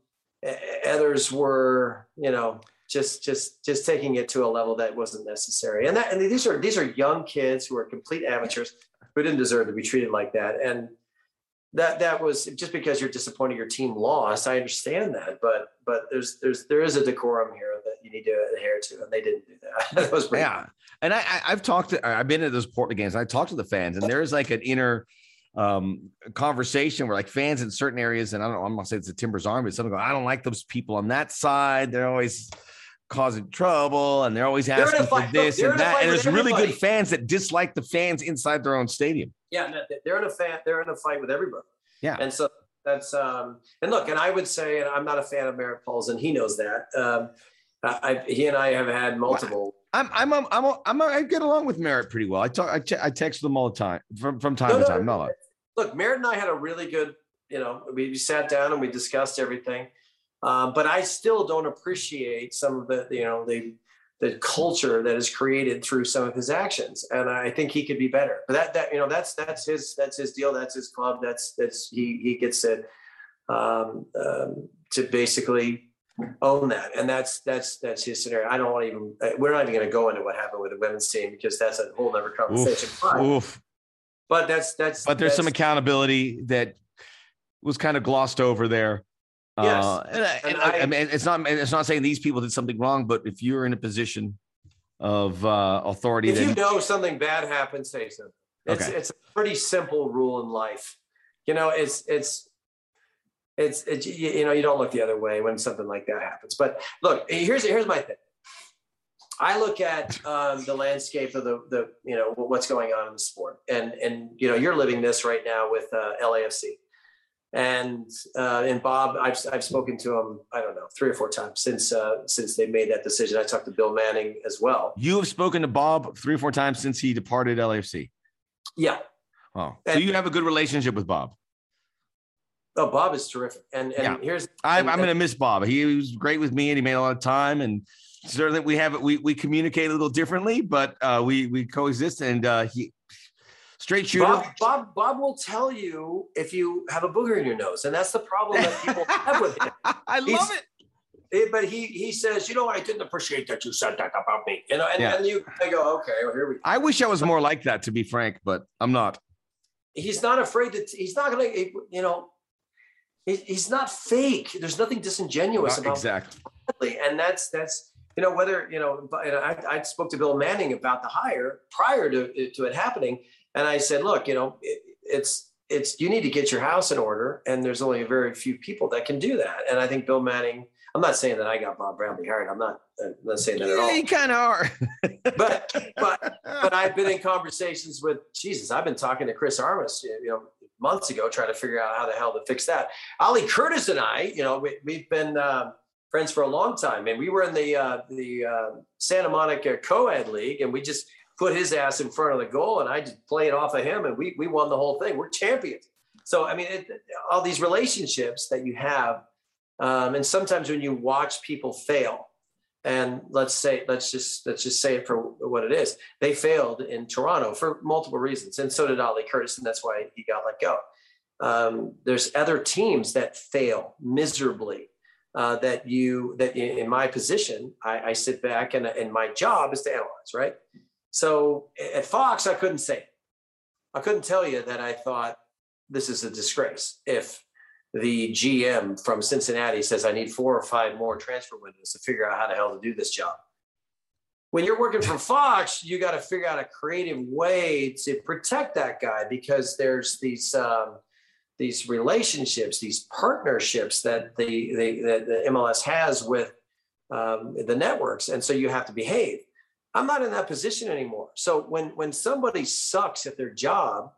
Others were, you know, just just just taking it to a level that wasn't necessary. And that and these are these are young kids who are complete amateurs who didn't deserve to be treated like that. And that that was just because you're disappointed your team lost. I understand that, but but there's there's there is a decorum here that you need to adhere to, and they didn't do that. that was yeah. And I, I have talked to I've been to those Portland games. I talked to the fans, and there's like an inner um, conversation where like fans in certain areas, and I don't know, I'm gonna say it's a Timbers army, but some go, I don't like those people on that side. They're always causing trouble and they're always asking they're for this and that. And there's really good fans that dislike the fans inside their own stadium. Yeah, they're in a fan, they're in a fight with everybody. Yeah. And so that's um and look, and I would say, and I'm not a fan of Merritt Paulson, he knows that. Um I, he and I have had multiple. I'm I'm I'm I'm, I'm I get along with Merritt pretty well. I talk I, I text them all the time from from time no, to time. No, no. Look, Merritt and I had a really good, you know, we sat down and we discussed everything. Um, but I still don't appreciate some of the, you know, the the culture that is created through some of his actions, and I think he could be better. But that that you know that's that's his that's his deal. That's his club. That's that's he he gets to um, um, to basically own that, and that's that's that's his scenario. I don't want to even. uh, We're not even going to go into what happened with the women's team because that's a whole other conversation. Oof, But, oof. but that's that's. But there's some accountability that was kind of glossed over there. Yes. Uh, and I, and And I, I mean, it's not it's not saying these people did something wrong, but if you're in a position of uh, authority, if you know something bad happened, say something. It's Okay. it's a pretty simple rule in life. You know, it's it's it's it's you you know you don't look the other way when something like that happens. But look, here's here's my thing. I look at um, the landscape of the the you know what's going on in the sport, and and you know you're living this right now with uh, LAFC, and uh, and Bob, I've I've spoken to him I don't know three or four times since uh, since they made that decision. I talked to Bill Manning as well. you have spoken to Bob three or four times since he departed LAFC. Yeah, Oh, so And- you have a good relationship with Bob. Oh, Bob is terrific. And and Yeah. here's I, I'm going to miss Bob. He was great with me, and he made a lot of time. And certainly, we have we we communicate a little differently, but uh, we we coexist. And uh, he straight shooter. Bob, Bob Bob will tell you if you have a booger in your nose, and that's the problem that people have with him. I love He's- it. Eh, But he he says, you know, I didn't appreciate that you said that about me. You know, and, Yeah. and you I go, okay, well here we go. I wish I was more like that, to be frank, but I'm not. He's not afraid to. He's not gonna. You know, he, he's not fake. There's nothing disingenuous Not about exactly. Exactly. And that's that's you know whether you know. But, you know, I, I spoke to Bill Manning about the hire prior to to it happening, and I said, look, you know, it, it's it's you need to get your house in order, and there's only a very few people that can do that. And I think Bill Manning. I'm not saying that I got Bob Bradley hired. I'm not. I'm not saying that at Yeah, all. you kind of are. But but but I've been in conversations with Jesus. I've been talking to Chris Armas, you know, months ago, trying to figure out how the hell to fix that. Ali Curtis and I, you know, we, we've been um, friends for a long time, and we were in the uh, the uh, Santa Monica Co-ed League, and we just put his ass in front of the goal, and I just play it off of him, and we we won the whole thing. We're champions. So I mean, it, all these relationships that you have, um, and sometimes when you watch people fail, and let's say let's just let's just say it for what it is they failed in toronto for multiple reasons and so did ali curtis and that's why he got let go um, there's other teams that fail miserably uh, that you that in in my position i, I sit back and, and my job is to analyze right so at fox i couldn't say i couldn't tell you that i thought this is a disgrace if the GM from Cincinnati says, I need four or five more transfer windows to figure out how the hell to do this job. When you're working for Fox, you got to figure out a creative way to protect that guy because there's these um, these relationships, these partnerships that the, the, the, the MLS has with um, the networks, and so you have to behave. I'm not in that position anymore. So when when somebody sucks at their job,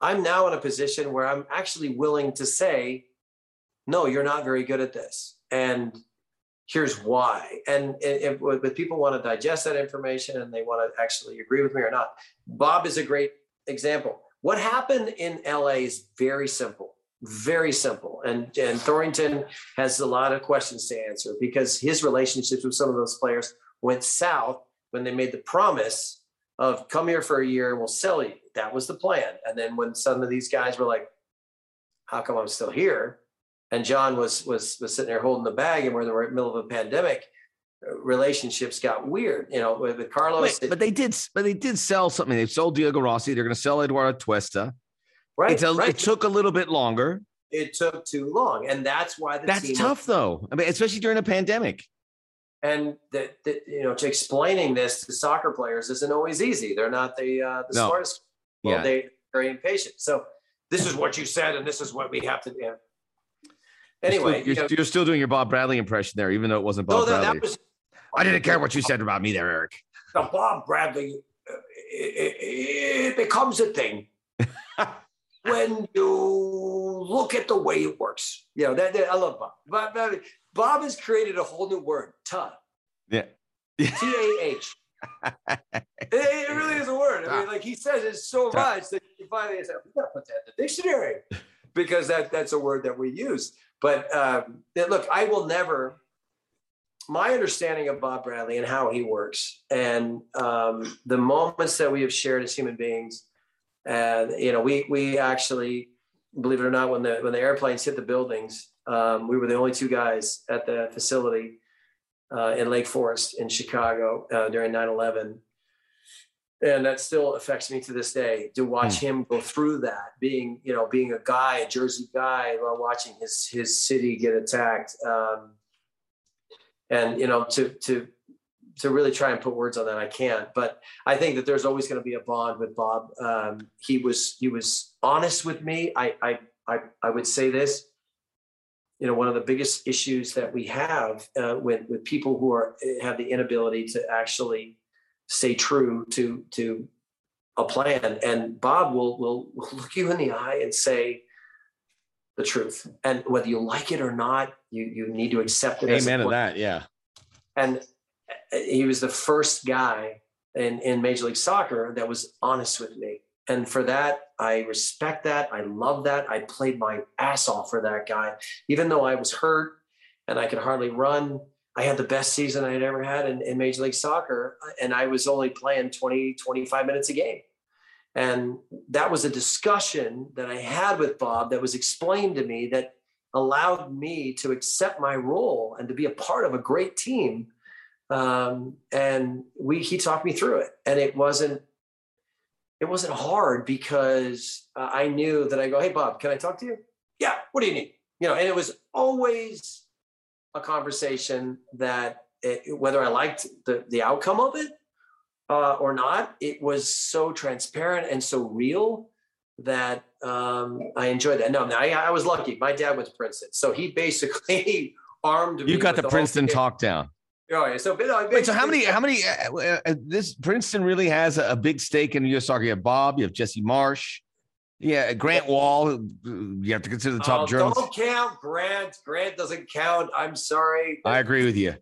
I'm now in a position where I'm actually willing to say, no, you're not very good at this. And here's why. And if, if, people want to digest that information and they want to actually agree with me or not, Bob is a great example. What happened in LA is very simple, very simple. And, and Thorrington has a lot of questions to answer because his relationships with some of those players went south when they made the promise of come here for a year and we'll sell you. That was the plan. And then when some of these guys were like, how come I'm still here? And John was was was sitting there holding the bag, and we're in the middle of a pandemic. Relationships got weird, you know, with, with Carlos. Wait, but they did, but they did sell something. They sold Diego Rossi. They're going to sell Eduard Atuesta. right, a, right. It took a little bit longer. it took too long, and that's why the That's tough, though. I mean, especially during a pandemic. And that that, you know, to explaining this to soccer players isn't always easy. They're not the uh, the No. smartest. Well, Yeah. they very impatient. So this is what you said, and this is what we have to do. Anyway, you're, you know, still, you're still doing your Bob Bradley impression there, even though it wasn't Bob no, that, Bradley. that was I didn't care what you said about me there, Eric. the Bob Bradley, uh, it, it becomes a thing when you look at the way it works. You know, that, that- I love Bob. Bob, Bob. Has created a whole new word, tuh, Yeah. T A H. It really is a word. I mean, like he says it so Tuh. much that you finally say, we gotta put that in the dictionary because that, that's a word that we use. But um, look, I will never, my understanding of Bob Bradley and how he works and um, the moments that we have shared as human beings, and you know, we we actually, believe it or not, when the when the airplanes hit the buildings, Um, we were the only two guys at the facility uh, in Lake Forest in Chicago uh, during 9 11. And that still affects me to this day to watch mm. him go through that, being, you know, being a guy, a Jersey guy, while watching his his city get attacked. Um, and you know, to to to really try and put words on that, I can't. But I think that there's always going to be a bond with Bob. Um, he was he was honest with me. I I I, I would say this you know one of the biggest issues that we have uh, with with people who are have the inability to actually stay true to to a plan. And bob will will, will look you in the eye and say the truth. And whether you like it or not you you need to accept it amen to that yeah. And uh, he was the first guy in in major league soccer that was honest with me and for that, I respect that. I love that. I played my ass off for that guy. Even though I was hurt and I could hardly run, I had the best season I had ever had in, in Major League Soccer. And I was only playing 20, 25 minutes a game. And that was a discussion that I had with Bob that was explained to me that allowed me to accept my role and to be a part of a great team. Um, and we he talked me through it. And it wasn't it wasn't hard because uh, I knew that I go, hey Bob, can I talk to you? Yeah. What do you need? You know, and it was always a conversation that it, whether I liked the the outcome of it uh, or not, it was so transparent and so real that um, I enjoyed that. No, I, I was lucky. My dad went to Princeton, so he basically armed me. You got the, the Princeton talk down. Oh yeah. So, uh, Wait, so how many? How many? Uh, uh, uh, this Princeton really has a, a, big stake in U.S. soccer. You have Bob. You have Jesse Marsch. Yeah, Grant Wahl. You have to consider the top oh, Germans. Don't count Grant. Grant doesn't count. I'm sorry. I agree with you.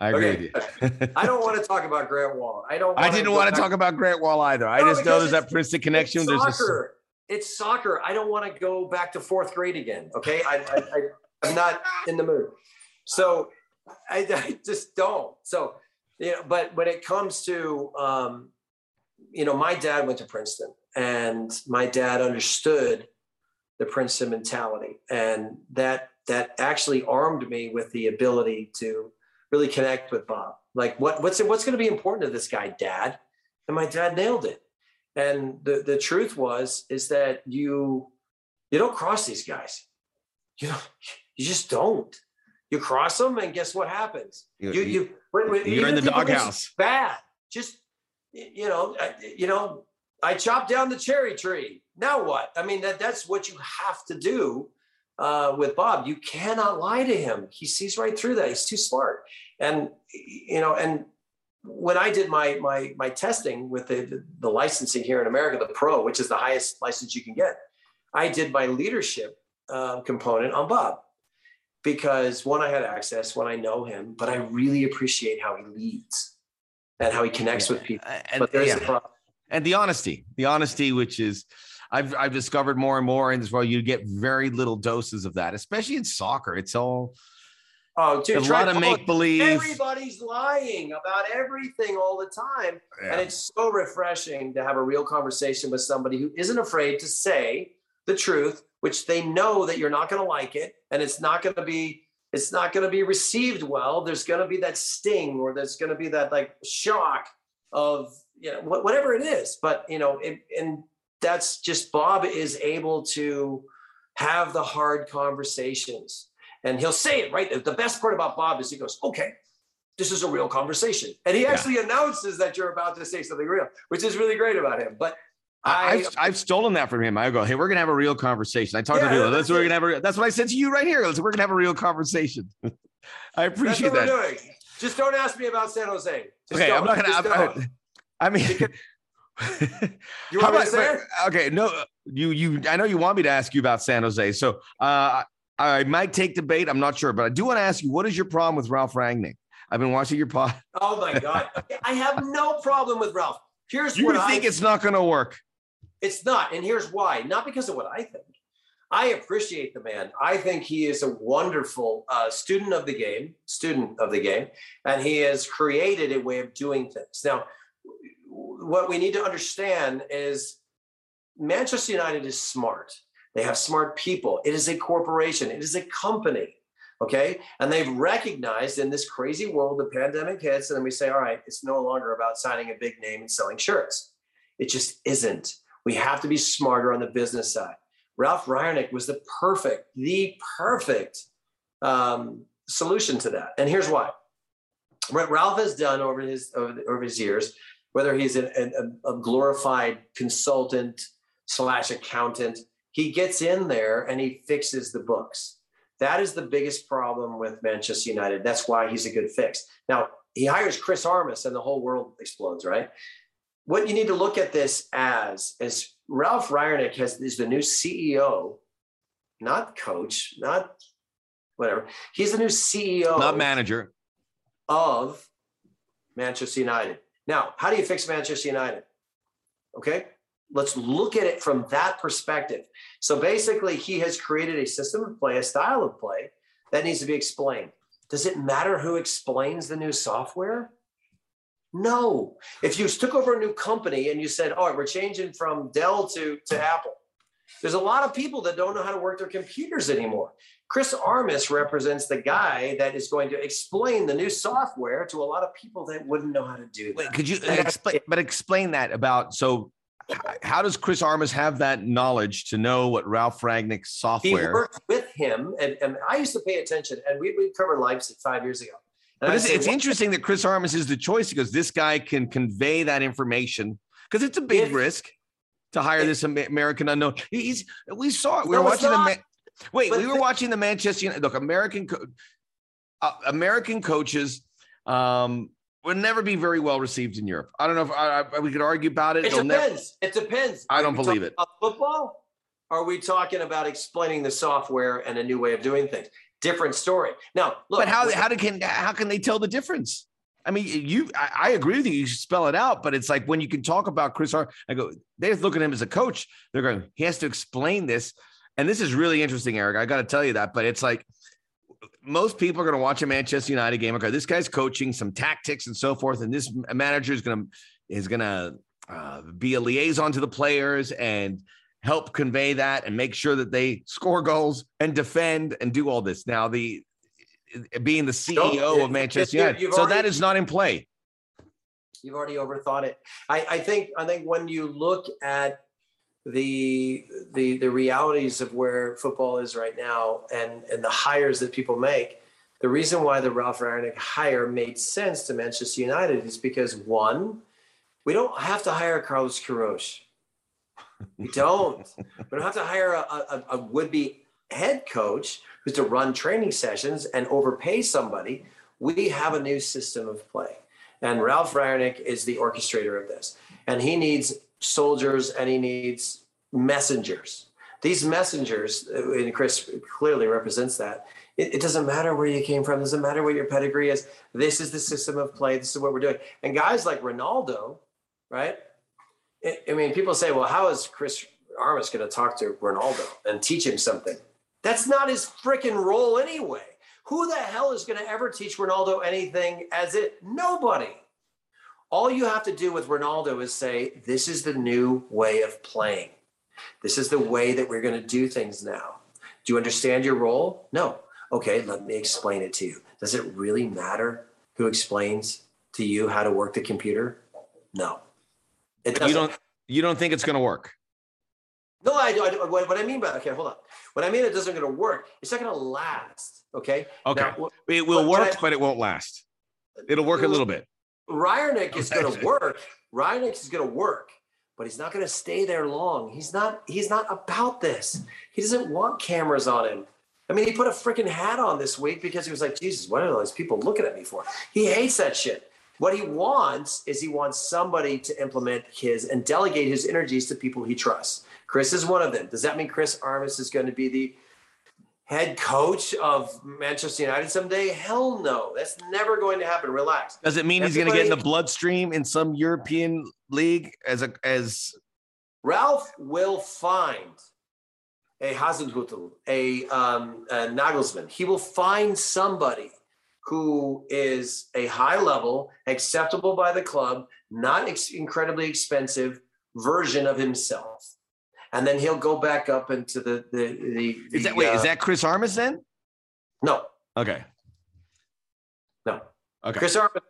I agree okay. with you. I don't want to talk about Grant Wahl. I don't. I didn't want to talk about Grant Wahl either. I just know there's that Princeton connection. It's soccer. A... It's soccer. I don't want to go back to fourth grade again. Okay, I, I, I I'm not in the mood. So I, I just don't. So, you know, but when it comes to, um, you know, my dad went to Princeton and my dad understood the Princeton mentality. And that, that actually armed me with the ability to really connect with Bob. Like what, what's, what's going to be important to this guy, dad? And my dad nailed it. And the, the truth was, is that you, you don't cross these guys. You know, you just don't. You cross them, and guess what happens? You, you, you when, when, you're in the doghouse. Bad. Just you know, you know. I chopped down the cherry tree. Now what? I mean, that that's what you have to do uh, with Bob. You cannot lie to him. He sees right through that. He's too smart. And you know, and when I did my my my testing with the the licensing here in America, the pro, which is the highest license you can get, I did my leadership uh, component on Bob because one, I had access, one, I know him, but I really appreciate how he leads and how he connects yeah. with people. And, but there's yeah. the problem. And the honesty, the honesty, which is I've I've discovered more and more in this world, you get very little doses of that, especially in soccer. It's all Oh, dude, a lot of make believe. Everybody's lying about everything all the time. Yeah. And it's so refreshing to have a real conversation with somebody who isn't afraid to say the truth which they know that you're not going to like it and it's not going to be it's not going to be received well. There's going to be that sting or there's going to be that like shock of you know whatever it is. But you know it, and that's just bob is able to have the hard conversations and he'll say it right? The best part about bob is he goes okay this is a real conversation. And he actually yeah. announces that you're about to say something real which is really great about him. But I, have I've stolen that from him. I go, hey, we're gonna have a real conversation. I talked yeah, to people. That's what we're gonna have. A, that's what I said to you right here. We're gonna have a real conversation. I appreciate that. Doing. Just don't ask me about San Jose. Just okay. I'm not gonna. I, I, mean, you want about, me Okay, no, you you. I know you want me to ask you about San Jose, so uh, I might take the bait. I'm not sure, but I do want to ask you, what is your problem with Ralf Rangnick? I've been watching your pod. Oh my god, I have no problem with Ralf. Here's what you what think I, it's not going to work. It's not. And here's why not because of what I think. I appreciate the man. I think he is a wonderful uh, student of the game, student of the game, and he has created a way of doing things. Now, what we need to understand is Manchester United is smart. They have smart people. It is a corporation. It is a company. Okay. And they've recognized in this crazy world, the pandemic hits, and we say, all right, it's no longer about signing a big name and selling shirts. It just isn't. We have to be smarter on the business side. Ralf Rangnick was the perfect, the perfect um, solution to that. And here's why. What Ralf has done over his over, the, over his years, whether he's a, a glorified consultant slash accountant, he gets in there and he fixes the books. That is the biggest problem with Manchester United. That's why he's a good fix. Now he hires Chris Armas and the whole world explodes, right? What you need to look at this as is Ralf Rangnick has is the new CEO, not coach, not whatever. He's the new CEO, not manager of Manchester United. Now, how do you fix Manchester United? Okay, let's look at it from that perspective. So basically, he has created a system of play, a style of play that needs to be explained. Does it matter who explains the new software? No. If you took over a new company and you said, "Oh, we're changing from Dell to to Apple," there's a lot of people that don't know how to work their computers anymore. Chris Armas represents the guy that is going to explain the new software to a lot of people that wouldn't know how to do that. Wait, could you explain? But explain that about so. How does Chris Armas have that knowledge to know what Ralf Rangnick's software? He worked with him, and, and I used to pay attention. And we, we covered Leipzig five years ago but it's, it's interesting that Chris Armas is the choice because this guy can convey that information because it's a big if, risk to hire if, this American unknown. He's we saw it. We were watching the wait. We were watching the Manchester United. Look, American uh, American coaches um, would never be very well received in Europe. I don't know if I, I, we could argue about it. It It'll depends. Never, it depends. I don't believe it. Football? Are we talking about explaining the software and a new way of doing things? Different story. Now, look, but how how can how can they tell the difference? I mean, you, I, I, agree with you. You should spell it out, but it's like when you can talk about Chris Hart, I go, they just look at him as a coach. They're going, he has to explain this. And this is really interesting, Eric. I got to tell you that, but it's like most people are going to watch a Manchester United game. Okay, this guy's coaching some tactics and so forth, and this manager is going to is going to uh, be a liaison to the players and help convey that and make sure that they score goals and defend and do all this. Now, the being the CEO of Manchester United, so already, that is not in play. You've already overthought it. I, I think. I think when you look at the the the realities of where football is right now and and the hires that people make, the reason why the Ralf Rangnick hire made sense to Manchester United is because one, we don't have to hire Carlos Queiroz we don't. we don't have to hire a, a, a would-be head coach who's to run training sessions and overpay somebody. We have a new system of play. And Ralf Rangnick is the orchestrator of this. And he needs soldiers and he needs messengers. These messengers, and Chris clearly represents that. It, it, doesn't matter where you came from. It doesn't matter what your pedigree is. This is the system of play. This is what we're doing. And guys like Ronaldo, right? I mean, people say, well, how is Chris Armas going to talk to Ronaldo and teach him something? That's not his freaking role anyway. Who the hell is going to ever teach Ronaldo anything as it? Nobody. All you have to do with Ronaldo is say, this is the new way of playing. This is the way that we're going to do things now. Do you understand your role? No. Okay, let me explain it to you. Does it really matter who explains to you how to work the computer? No. It doesn't. You don't you don't think it's going to work? No, I do. I do. What, what, I mean by okay, hold on. What I mean it doesn't going to work. It's not going to last. Okay. Okay. Now, it will work, I, but it won't last. It'll work it a little bit. Rangnick is going to work. Rangnick is going to work, but he's not going to stay there long. He's not. He's not about this. He doesn't want cameras on him. I mean, he put a freaking hat on this week because he was like, Jesus, what are those people looking at me for? He hates that shit. What he wants is he wants somebody to implement his and delegate his energies to people he trusts. Chris is one of them. Does that mean Chris Armas is going to be the head coach of Manchester United someday? Hell no. That's never going to happen. Relax. Does it mean Everybody, he's going to get in the bloodstream in some European league as a as Ralf will find a Hasenhüttl, a, um, a Nagelsmann. He will find somebody who is a high level, acceptable by the club, not ex- incredibly expensive version of himself. and then he'll go back up into the the the. Is that wait? uh, is that Chris Armas then? no Okay. no? Okay. Chris Armas,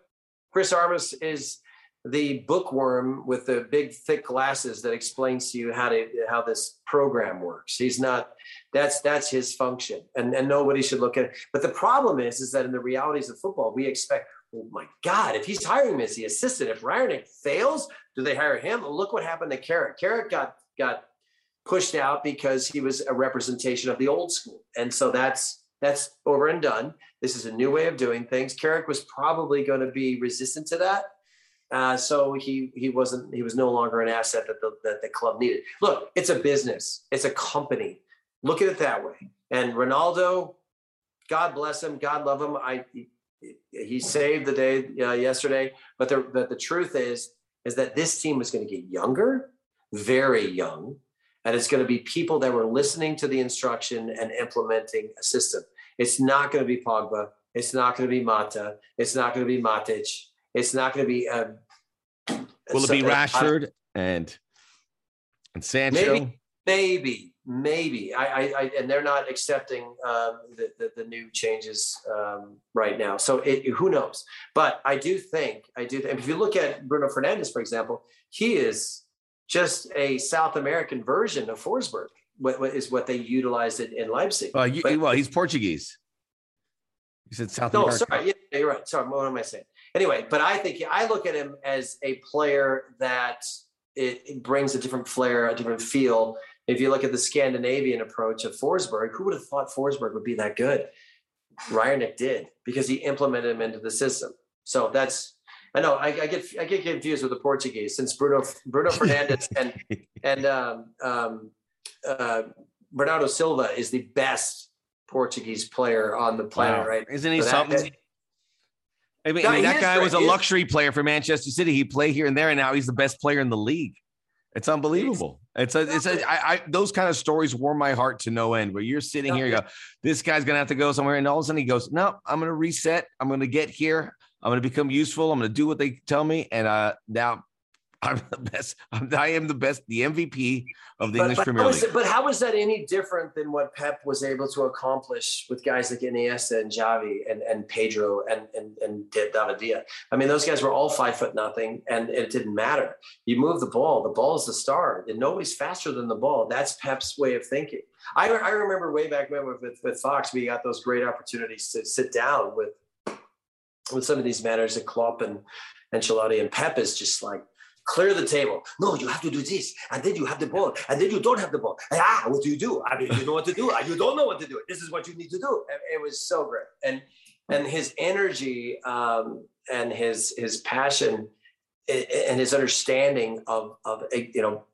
Chris Armas is the bookworm with the big thick glasses that explains to you how to how this program works. He's not that's that's his function, and and nobody should look at it. But the problem is, is that in the realities of football, we expect. Oh my God! If he's hiring him as the assistant, if Rangnick fails, do they hire him? Look what happened to Carrick. Carrick got got pushed out because he was a representation of the old school, and so that's that's over and done. This is a new way of doing things. Carrick was probably going to be resistant to that. Uh, so he he wasn't he was no longer an asset that the that the club needed. Look, it's a business, it's a company. Look at it that way. And Ronaldo, God bless him, God love him. I he, saved the day uh, yesterday. But the but the truth is is that this team is going to get younger, very young, and it's going to be people that were listening to the instruction and implementing a system. It's not going to be Pogba. It's not going to be Mata. It's not going to be Matic. It's not going to be. Um, Will it be Rashford and and Sancho? Maybe, maybe, maybe. I, I, I and they're not accepting um, the, the, the new changes um, right now. So it, who knows? But I do think I do. And if you look at Bruno Fernandes, for example, he is just a South American version of Forsberg. What, what is what they utilized it in Leipzig? Well, you, But- well, he's Portuguese. You said South No, America. sorry. Yeah, you're right. Sorry. What am I saying? Anyway, but I think I look at him as a player that it, it brings a different flair, a different feel. If you look at the Scandinavian approach of Forsberg, who would have thought Forsberg would be that good? Rangnick did because he implemented him into the system. So that's I know I, I get I get confused with the Portuguese since Bruno Bruno Fernandes and and um, um, uh, Bernardo Silva is the best Portuguese player on the planet, Wow. right? Isn't he So that- something? I mean, I mean, that guy was a luxury player for Manchester City. He played here and there, and now he's the best player in the league. It's unbelievable. It's a, it's a, I, I, those kind of stories warm my heart to no end. Where you're sitting here, you go, this guy's gonna have to go somewhere, and all of a sudden he goes, no, I'm gonna reset. I'm gonna get here. I'm gonna become useful. I'm gonna do what they tell me, and uh, now I'm the best. I'm, I am the best, the MVP of the But, English but, Premier League. but how is that any different than what Pep was able to accomplish with guys like Iniesta and Xavi and, and Pedro and, and, and David Villa? I mean, those guys were all five foot nothing and it didn't matter. You move the ball, the ball is the star, and nobody's faster than the ball. That's Pep's way of thinking. I, I remember way back when with, with, with Fox, we got those great opportunities to sit down with with some of these managers at Klopp and Ancelotti and Pep is just like clear the table. No, you have to do this, and then you have the ball, and then you don't have the ball. Ah, what do you do? I mean, you know what to do, you don't know what to do. This is what you need to do. It was so great, and and his energy um, and his his passion and his understanding of of you know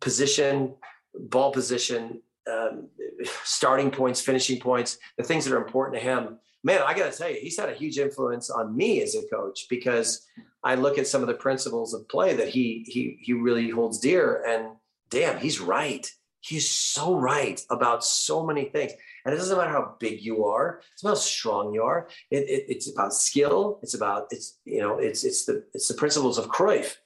position, ball position, um, starting points, finishing points, the things that are important to him. Man, I got to tell you, he's had a huge influence on me as a coach because I look at some of the principles of play that he he he really holds dear, and damn, he's right. He's so right about so many things, and it doesn't matter how big you are. It's about how strong you are. It, it, it's about skill. It's about it's you know it's it's the it's the principles of Cruyff.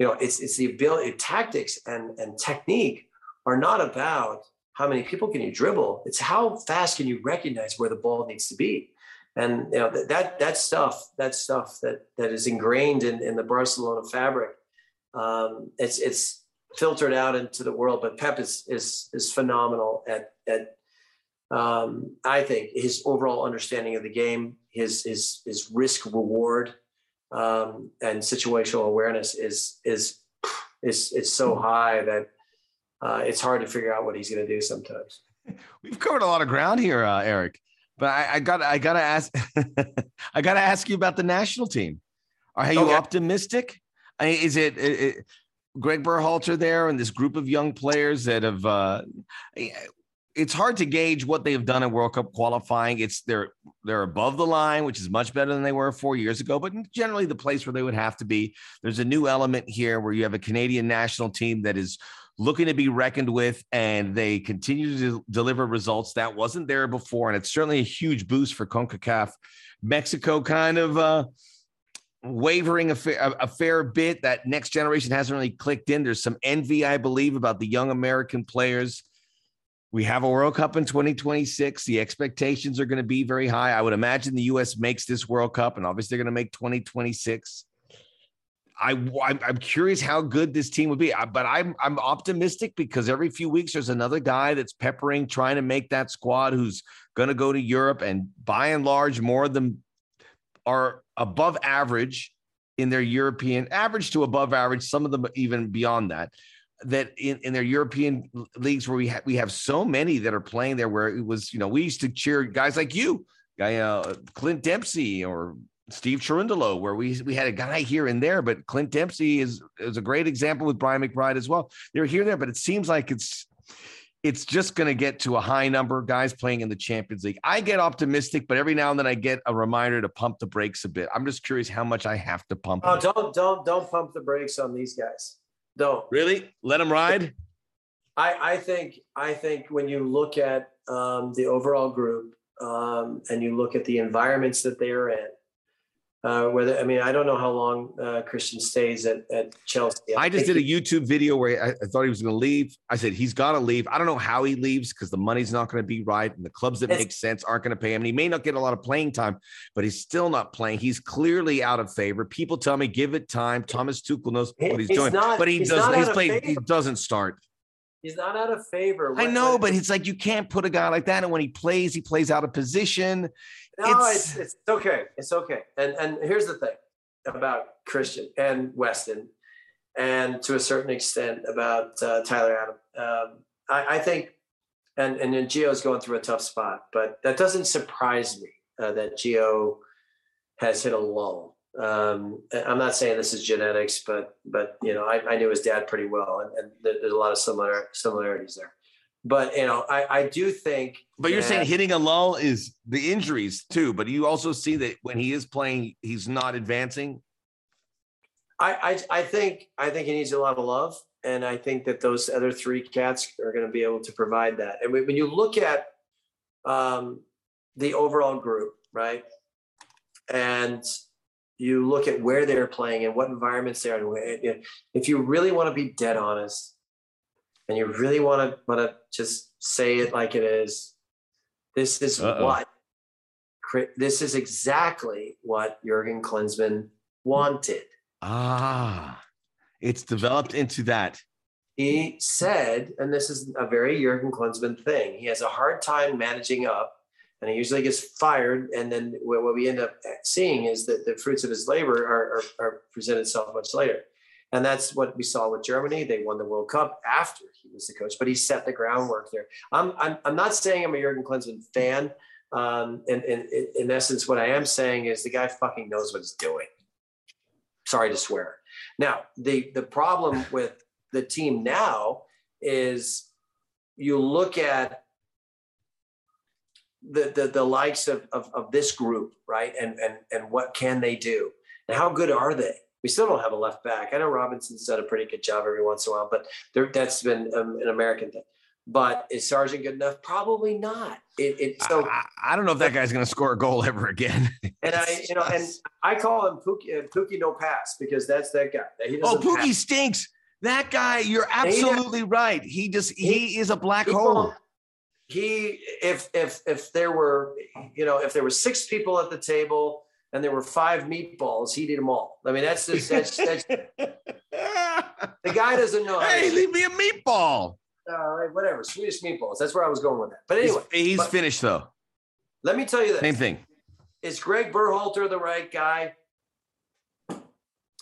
You know, it's it's the ability, tactics, and and technique are not about how many people can you dribble. It's how fast can you recognize where the ball needs to be and you know that that, stuff that stuff that that is ingrained in, in the Barcelona fabric um, it's it's filtered out into the world but Pep is is is phenomenal at at um, I think his overall understanding of the game his his his risk reward um, and situational awareness is is is is so high that uh, it's hard to figure out what he's going to do sometimes. We've covered a lot of ground here, uh, Eric. But I, I got I gotta ask I gotta ask you about the national team. Are you Okay. optimistic? I mean, is it, it, it- Greg Berhalter there and this group of young players that have? Uh, it's hard to gauge what they've done in World Cup qualifying. It's they're they're above the line, which is much better than they were four years ago, but generally the place where they would have to be. There's a new element here where you have a Canadian national team that is looking to be reckoned with, and they continue to deliver results that wasn't there before, and it's certainly a huge boost for Concacaf. Mexico kind of uh, wavering a a fair bit. That next generation hasn't really clicked in. There's some envy, I believe, about the young American players. We have a World Cup in 2026. The expectations are going to be very high. I would imagine the U.S. makes this World Cup, and obviously they're going to make 2026. I, I'm curious how good this team would be, but I'm I'm optimistic because every few weeks there's another guy that's peppering, trying to make that squad who's going to go to Europe, and by and large, more of them are above average in their European average to above average. Some of them even beyond that. That in, in their European leagues where we have we have so many that are playing there, where it was you know we used to cheer guys like you, guy uh, Clint Dempsey or Steve Cherundolo, where we we had a guy here and there, but Clint Dempsey is is a great example with Brian McBride as well. They're here and there, but it seems like it's it's just going to get to a high number of guys playing in the Champions League. I get optimistic, but every now and then I get a reminder to pump the brakes a bit. I'm just curious how much I have to pump. Oh, don't don't don't pump the brakes on these guys. Don't really let them ride. I I think I think when you look at um, the overall group um, and you look at the environments that they are in, uh, whether I mean I don't know how long uh, Christian stays at, at Chelsea. I, I just did a YouTube video where I, I thought he was going to leave. I said he's got to leave. I don't know how he leaves because the money's not going to be right, and the clubs that make sense aren't going to pay him. And he may not get a lot of playing time, but he's still not playing. He's clearly out of favor. People tell me give it time. Thomas Tuchel knows what he's, he's doing, not, but he doesn't. He's played. He doesn't start. He's not out of favor. I know, but it's like you can't put a guy like that, and when he plays, he plays out of position. No, it's, it's, it's okay. It's okay. And and here's the thing about Christian and Weston, and to a certain extent about uh, Tyler Adam. Um, I, I, think, and and then Gio's going through a tough spot, but that doesn't surprise me uh, that Gio has hit a lull. Um, I'm not saying this is genetics, but but you know I, I knew his dad pretty well, and, and there's a lot of similar similarities there. But you know, I, I do think. But you're saying hitting a lull is the injuries too. But you also see that when he is playing, he's not advancing. I, I I think I think he needs a lot of love, and I think that those other three cats are going to be able to provide that. And when you look at um, the overall group, right, and you look at where they're playing and what environments they're in. If you really want to be dead honest, and you really want to want to just say it like it is, this is Uh-oh. what this is exactly what Jurgen Klinsmann wanted. Ah, it's developed into that. He said, and this is a very Jurgen Klinsmann thing. He has a hard time managing up, and he usually gets fired. And then what we end up seeing is that the fruits of his labor are, are, are present itself much later. And that's what we saw with Germany. They won the World Cup after he was the coach, but he set the groundwork there. I'm, I'm, I'm not saying I'm a Jurgen Klinsmann fan. Um, and, and, in essence, what I am saying is the guy fucking knows what he's doing. Sorry to swear. Now, the, the problem with the team now is you look at the, the, the likes of, of, of this group, right? And, and, and what can they do? And how good are they? We still don't have a left back. I know Robinson's done a pretty good job every once in a while, but there, that's been um, an American thing. But is Sargent good enough? Probably not. It, it so I, I, don't know if that guy's going to score a goal ever again. and I, you know, and I call him Pukki, uh, Pukki no pass because that's that guy. He oh, Pukki pass. stinks. That guy, you're absolutely he, right. He just he, he is a black hole. He if if if there were you know if there were six people at the table and there were five meatballs, he'd eat them all. I mean, that's just that's, that's the guy doesn't know. Hey, leave me a meatball. Uh, whatever, Swedish meatballs. That's where I was going with that. But anyway, he's, he's but, finished though. Let me tell you this. Same thing. Is Greg Berhalter the right guy?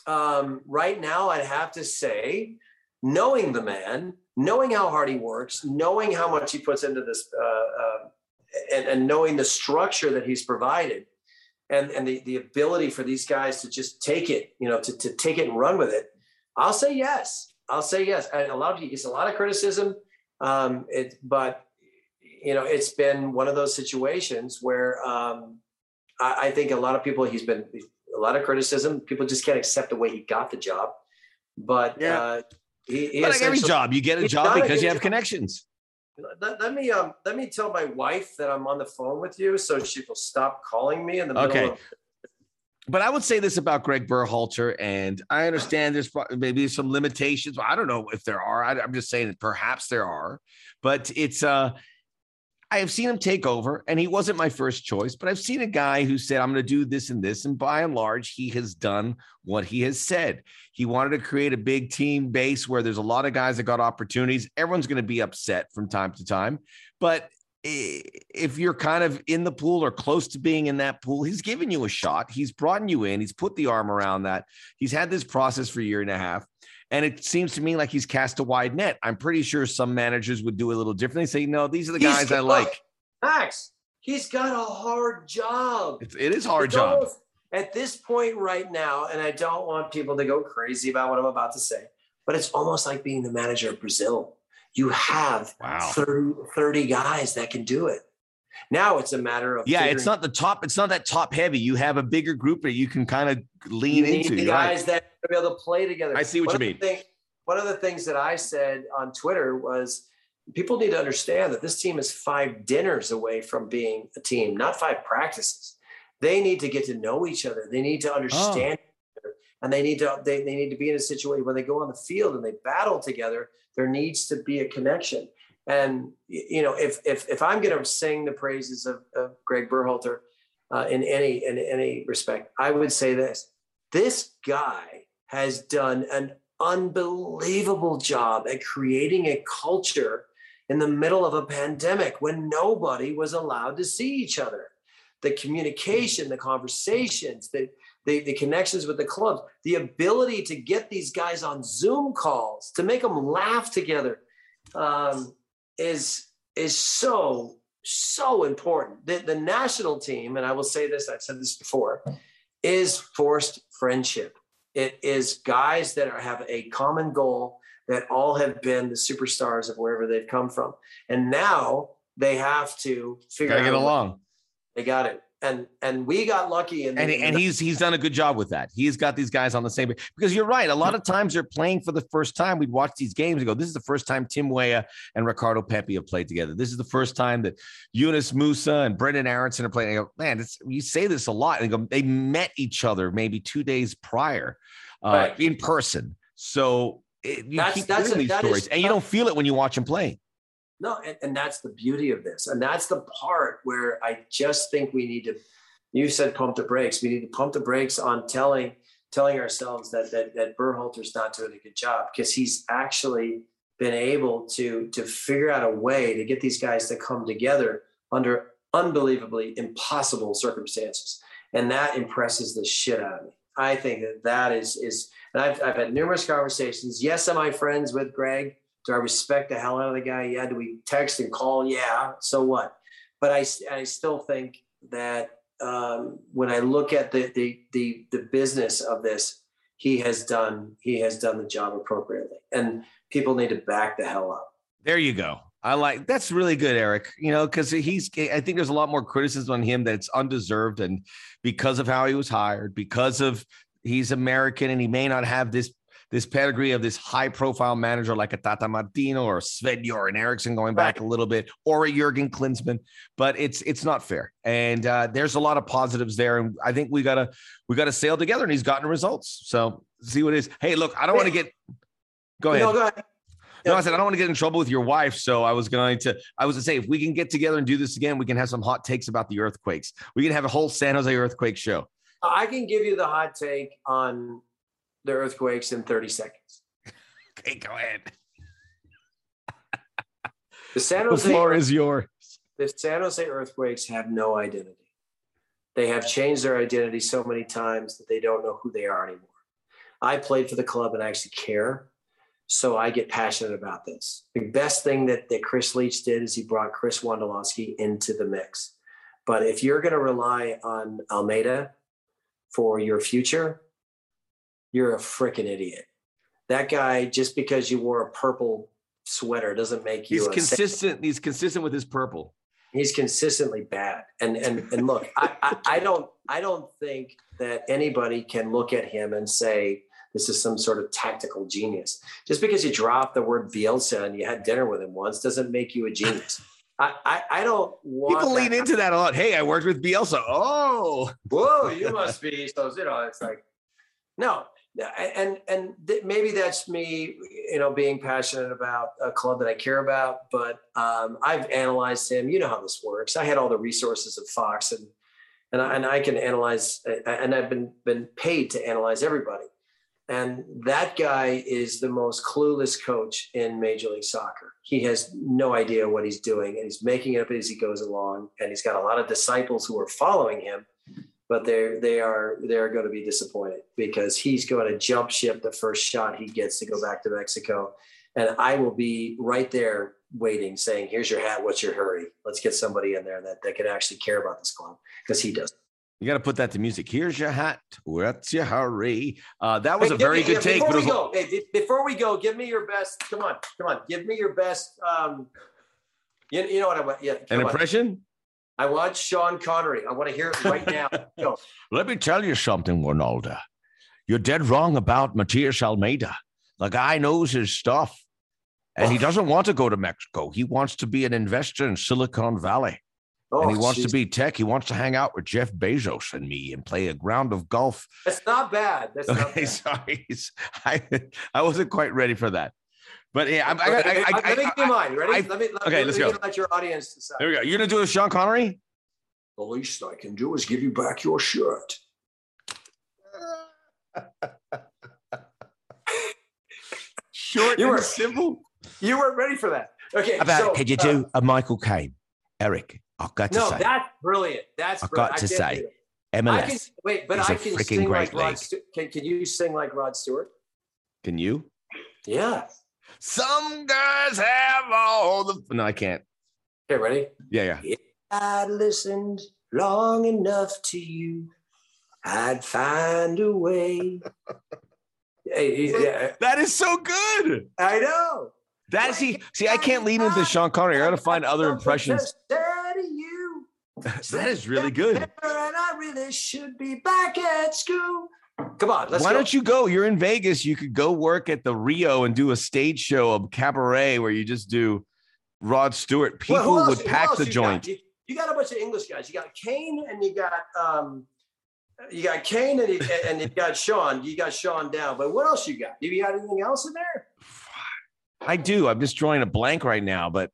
Um, right now, I'd have to say, knowing the man, knowing how hard he works, knowing how much he puts into this, uh, uh, and, and knowing the structure that he's provided, and and the, the ability for these guys to just take it, you know, to, to take it and run with it, I'll say yes. I'll say yes. And a lot of he gets a lot of criticism. Um, it, but you know, it's been one of those situations where um, I, I think a lot of people he's been a lot of criticism. People just can't accept the way he got the job. But yeah. Uh, he, he but like every job, you get a job because you have job. connections let, let, me um let me tell my wife that I'm on the phone with you so she will stop calling me in the middle okay. of But I would say this about Greg Berhalter, and I understand there's maybe some limitations. I don't know if there are. I, am just saying that perhaps there are, but it's uh I have seen him take over, and he wasn't my first choice, but I've seen a guy who said, I'm going to do this and this. And by and large, he has done what he has said. He wanted to create a big team base where there's a lot of guys that got opportunities. Everyone's going to be upset from time to time. But if you're kind of in the pool or close to being in that pool, he's given you a shot. He's brought you in. He's put the arm around that. He's had this process for a year and a half. And it seems to me like he's cast a wide net. I'm pretty sure some managers would do a little differently. Say, no, these are the guys I like. Max, he's got a hard job. It's, it is hard job. Almost, at this point right now, and I don't want people to go crazy about what I'm about to say, but it's almost like being the manager of Brazil. You have wow. 30, 30 guys that can do it. Now it's a matter of yeah. It's not the top. It's not that top heavy. You have a bigger group that you can kind of lean into. You need the guys right. that be able to play together. I see what one you mean. Thing, one of the things that I said on Twitter was people need to understand that this team is five dinners away from being a team, not five practices. They need to get to know each other. They need to oh. understand, oh. and they need to they, they need to be in a situation where they go on the field and they battle together. There needs to be a connection. And you know, if if if I'm going to sing the praises of, of Greg Berhalter uh, in any in any respect, I would say this: this guy has done an unbelievable job at creating a culture in the middle of a pandemic when nobody was allowed to see each other. The communication, the conversations, the, the, the, connections with the clubs, the ability to get these guys on Zoom calls, to make them laugh together um, is, is so, so important. The, the national team, and I will say this, I've said this before, is forced friendship. It is guys that are, have a common goal that all have been the superstars of wherever they've come from. And now they have to figure Gotta out. get along. They got it. And and we got lucky and, the, and he's he's done a good job with that. He's got these guys on the same because you're right. A lot of times they're playing for the first time. We'd watch these games and go, "This is the first time Tim Weah and Ricardo Pepi have played together. This is the first time that Yunus Musah and Brenden Aaronson are playing." I go, "Man, it's, you say this a lot." And go, "They met each other maybe two days prior uh, right. in person." So it, you that's, keep that's hearing a, these stories, is, and you don't feel it when you watch them play. No, and, and that's the beauty of this, and that's the part where I just think we need to. You said pump the brakes. We need to pump the brakes on telling telling ourselves that that that Berhalter's not doing a good job because he's actually been able to to figure out a way to get these guys to come together under unbelievably impossible circumstances, and that impresses the shit out of me. I think that that is is and I've, I've had numerous conversations. Yes, am I friends with Greg? Do I respect the hell out of the guy? Yeah. Do we text and call? Yeah. So what? But I, I still think that um, when I look at the, the, the, the business of this, he has done, he has done the job appropriately and people need to back the hell up. There you go. I like that's really good, Eric. You know, because he's I think there's a lot more criticism on him that's undeserved and because of how he was hired, because of he's American and he may not have this this pedigree of this high profile manager like a Tata Martino or Sven Göran Eriksson going back a little bit or a Jurgen Klinsmann, but it's it's not fair. And uh, there's a lot of positives there, and I think we gotta we gotta sail together. And he's gotten results, so see what it is. Hey, look, I don't want to get. Go ahead. No, go ahead. No, I said I don't want to get in trouble with your wife, so I was going to. I was to say if we can get together and do this again, we can have some hot takes about the earthquakes. We can have a whole San Jose earthquake show. I can give you the hot take on the earthquakes in 30 seconds. okay, go ahead. The San Jose the floor is yours. The San Jose earthquakes have no identity. They have changed their identity so many times that they don't know who they are anymore. I played for the club and I actually care. So I get passionate about this. The best thing that, that Chris Leitch did is he brought Chris Wondolowski into the mix. But if you're going to rely on Almeyda for your future, you're a freaking idiot. That guy, just because you wore a purple sweater, doesn't make you. He's consistent. He's consistent with his purple. He's consistently bad. And and and look, I, I, I don't I don't think that anybody can look at him and say this is some sort of tactical genius. Just because you dropped the word Bielsa and you had dinner with him once doesn't make you a genius. I, I, I don't want People lean that- into that a lot. Hey, I worked with Bielsa. Oh, Whoa, you must be so you know. It's like no, and and th- maybe that's me, you know, being passionate about a club that I care about. But um, I've analyzed him. You know how this works. I had all the resources of Fox, and and I, and I can analyze, and I've been been paid to analyze everybody. And that guy is the most clueless coach in Major League Soccer. He has no idea what he's doing, and he's making it up as he goes along. And he's got a lot of disciples who are following him, but they they are they're going to be disappointed because he's going to jump ship the first shot he gets to go back to Mexico, and I will be right there waiting, saying, "Here's your hat. What's your hurry? Let's get somebody in there that that can actually care about this club because he does." you got to put that to music. Here's your hat. What's your hurry? Uh, that was Hey, a very me- good yeah, take. Before we go, hey, before we go, give me your best. Come on, come on. Give me your best. Um, you, you know what I want? Yeah, an on. impression. I want Sean Connery. I want to hear it right now. Go. Let me tell you something, Ronaldo. You're dead wrong about Matias Almeyda. The guy knows his stuff. And he Oh. doesn't want to go to Mexico. He wants to be an investor in Silicon Valley. Oh, and he wants to be tech. He wants to hang out with Jeff Bezos and me and play a round of golf. That's not bad. That's not Okay, bad. sorry. I, I wasn't quite ready for that. But yeah, I'm, I, I, let me, I, I, let me give you mine. Ready? I- let me, let, okay, let let's me go. Let your audience decide. there we go. You're going to do a Sean Connery? The least I can do is give you back your shirt. Short You and were- simple. You weren't ready for that. Okay. About so, could you uh, do a Michael Caine? Eric, I've got to no, say, No, that's brilliant. That's I've brilliant. got to I say, do it. I can MLS. wait, but is I a can freaking sing like great Rod. league. Stu- can Can you sing like Rod Stewart? Can you? Yeah. Some girls have all the. No, I can't. Okay, ready? Yeah, yeah. If I'd listened long enough to you. I'd find a way. Hey, yeah, That is so good. I know. That is see, see, I can't lean into Sean Connery. I got to find other impressions. Said to you, That is really good. And I really should be back at school. Come on, let's Why go. don't you go? You're in Vegas. You could go work at the Rio and do a stage show of cabaret where you just do Rod Stewart. People Well, else- would pack the you got? joint. You, you got a bunch of English guys. You got Kane and you got um, you got Kane and you, and you got Sean. You got Sean down. But what else you got? You got anything else in there? I do. I'm just drawing a blank right now, but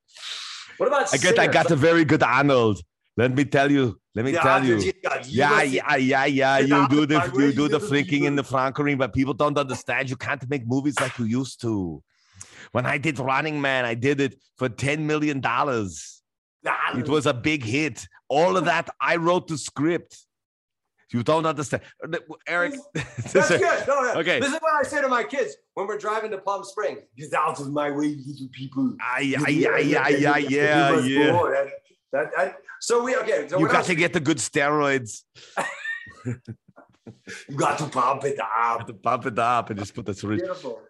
What about I get I got a very good Arnold. Let me tell you. Let me Yeah, tell you. Yeah, yeah, yeah, yeah. You do the you do the flicking and the flankering, but people don't understand. You can't make movies like you used to. When I did Running Man, I did it for ten million dollars. It was a big hit. All of that, I wrote the script. You don't understand, Eric. That's good. No, no. Okay. This is what I say to my kids when we're driving to Palm Springs. Get out of my way, little people. Ah, yeah, yeah, yeah, yeah, yeah. That, that, so we okay. So You got else? to get the good steroids. You got to pump it up. to pump it up and just put the syringe. Beautiful.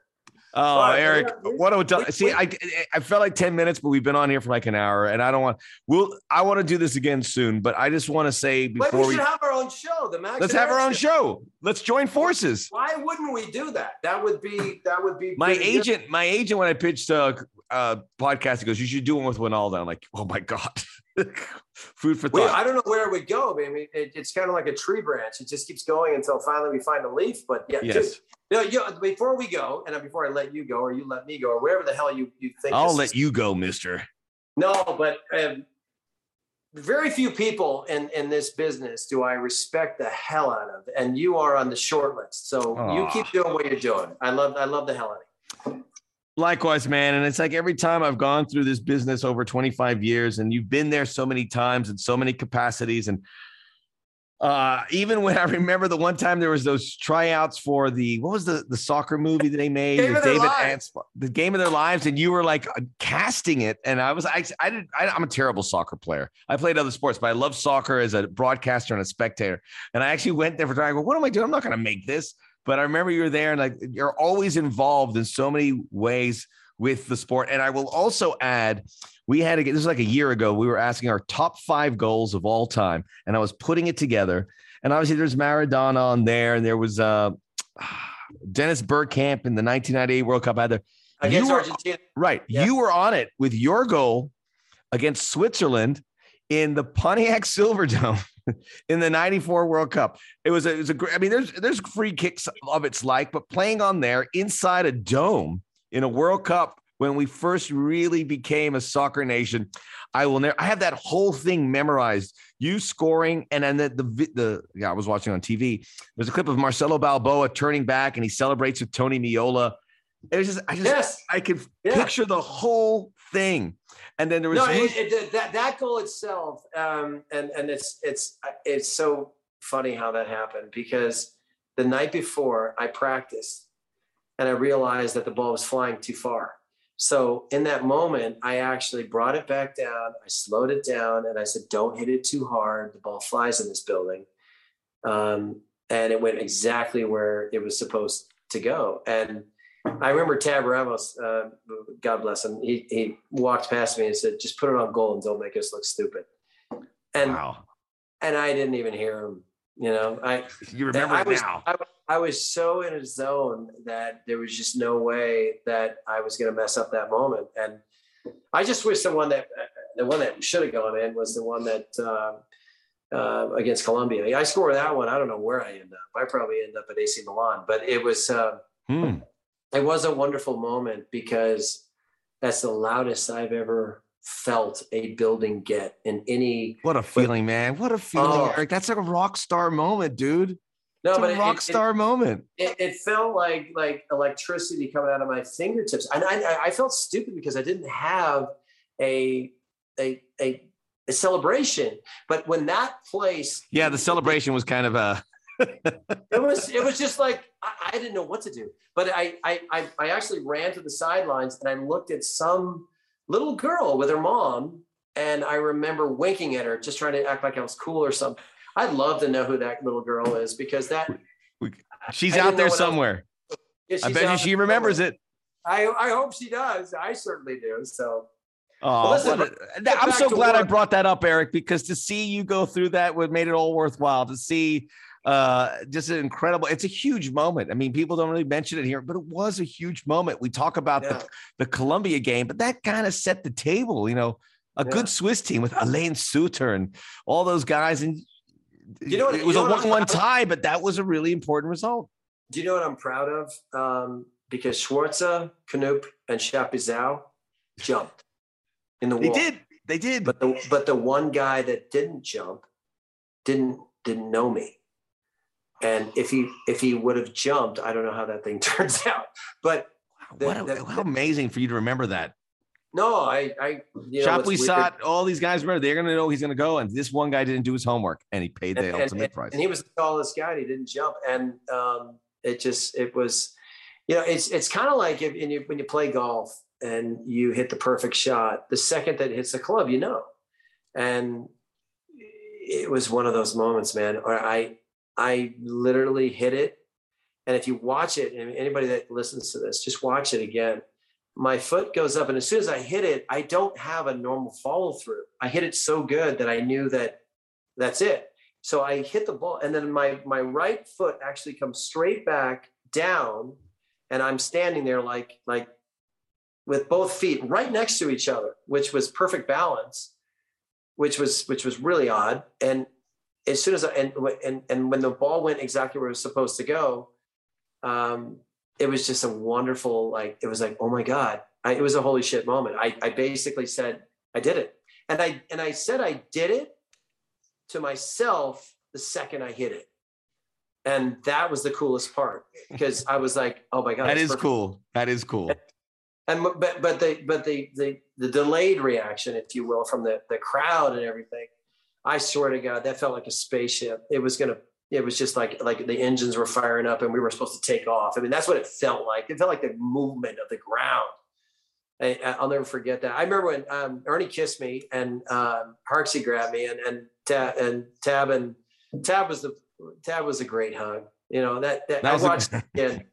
Oh, But, Eric, yeah, what do I tell? we- See, I I felt like ten minutes, but we've been on here for like an hour, and I don't want. We'll. I want to do this again soon, but I just want to say before we we should have our own show. The Max let's have our own show. Let's join forces. Why wouldn't we do that? That would be that would be My agent, my agent, when I pitched a uh, podcast, he goes, "You should do one with Wynalda." I'm like, "Oh my god, food for thought." I don't know where it would go. I mean, it, it's kind of like a tree branch. It just keeps going until finally we find a leaf. But yeah, yes, dude, you know, you, before we go, and before I let you go, or you let me go, or wherever the hell you, you think. I'll let is- you go, Mister. No, but um, very few people in, in this business do I respect the hell out of, and you are on the short list. So you keep doing what you're doing. I love I love the hell out of it. Likewise, man. And it's like every time I've gone through this business over 25 years, and you've been there so many times in so many capacities. And uh, even when I remember the one time there was those tryouts for the what was the the soccer movie that they made Game with of Their David. Ants, the game of their lives, and you were like uh, casting it, and I was I I did I, I'm a terrible soccer player. I played other sports, but I love soccer as a broadcaster and a spectator. And I actually went there for trying. I go, what am I doing? I'm not going to make this. But I remember you were there, and like you're always involved in so many ways with the sport. And I will also add, we had to get this is like a year ago. We were asking our top five goals of all time, and I was putting it together. And obviously, there's Maradona on there, and there was uh, Dennis Bergkamp in the 1998 World Cup. Either Against You were- Argentina. right, Yeah. you were on it with your goal against Switzerland in the Pontiac Silverdome in the 94 World Cup. It was a, it was a great, I mean, there's, there's free kicks of its like, but playing on there inside a dome in a World Cup when we first really became a soccer nation, I will never, I have that whole thing memorized. You scoring, and then the, the, the, yeah, I was watching on TV. There's a clip of Marcelo Balboa turning back and he celebrates with Tony Meola. It was just, I just, Yes. I could Yeah. picture the whole thing. And then there was no, it, it, that that goal itself, um, and and it's it's it's so funny how that happened because the night before I practiced, and I realized that the ball was flying too far. So in that moment, I actually brought it back down. I slowed it down, and I said, "Don't hit it too hard. The ball flies in this building," um, and it went exactly where it was supposed to go. And I remember Tab Ramos, uh, God bless him. He he walked past me and said, "Just put it on goal and don't make us look stupid." And wow. and I didn't even hear him. You know, I You remember I was, now. I, I was so in a zone that there was just no way that I was going to mess up that moment. And I just wish the one that the one that should have gone in was the one that uh, uh, against Colombia. I scored that one. I don't know where I end up. I probably end up at AC Milan, but it was. Uh, Hmm. It was a wonderful moment because that's the loudest I've ever felt a building get in any. What a feeling, man. What a feeling, Oh. Eric. That's like a rock star moment, dude. No, It's but a it, rock it- star moment. it, it felt like like electricity coming out of my fingertips, and I, I felt stupid because I didn't have a a a, a celebration. But when that place, Yeah, the celebration was kind of a it was it was just like I, I didn't know what to do. But I, I I actually ran to the sidelines and I looked at some little girl with her mom, and I remember winking at her, just trying to act like I was cool or something. I'd love to know who that little girl is because that she's I out there somewhere. yeah, I bet you she remembers somewhere. it. I I hope she does. I certainly do. So Oh, listen, a- I'm so glad I brought that up, Eric, because to see you go through that would made it all worthwhile. To see uh just an incredible it's a huge moment i mean people don't really mention it here but it was a huge moment we talk about yeah. the, the Colombia game but that kind of set the table you know a Yeah. good swiss team with Alain Sutter and all those guys and You know what- it was a one-one tie but that was a really important result Do you know what I'm proud of? Um, because Sforza, Knup, and Chapuisat jumped in the world. they wall. did they did But the but the one guy that didn't jump didn't didn't know me. And if he if he would have jumped, I don't know how that thing turns out. But the- what a, the- how amazing for you to remember that no, I I you know what's Chapuis weird- all these guys remember they're going to know he's going to go, and this one guy didn't do his homework, and he paid the and, ultimate and- price. and he was the tallest guy and he didn't jump and um, it just it was you know it's it's kind of like if when you when you play golf and you hit the perfect shot the second that hits the club you know and it was one of those moments man or i i literally hit it. And if you watch it and anybody that listens to this just watch it again. My foot goes up and as soon as i hit it i don't have a normal follow through i hit it so good that i knew that that's it. So I hit the ball, and then my my right foot actually comes straight back down, and I'm standing there like like with both feet right next to each other, which was perfect balance, which was which was really odd. And as soon as I and and and when the ball went exactly where it was supposed to go, um, it was just a wonderful like it was like oh my god, I, it was a holy shit moment. I I basically said I did it, and I and I said I did it to myself the second I hit it. And that was the coolest part because I was like, oh my God. that is perfect. cool. That is cool. And but but the but the the the delayed reaction, if you will, from the the crowd and everything, I swear to God, that felt like a spaceship. It was gonna it was just like like the engines were firing up and we were supposed to take off. I mean, that's what it felt like. It felt like the movement of the ground. I, I'll never forget that. I remember when um, Ernie kissed me and um, Harksey grabbed me and and Tab and Tab and Tab was the Tab was a great hug. You know that, that, That I a- watched it again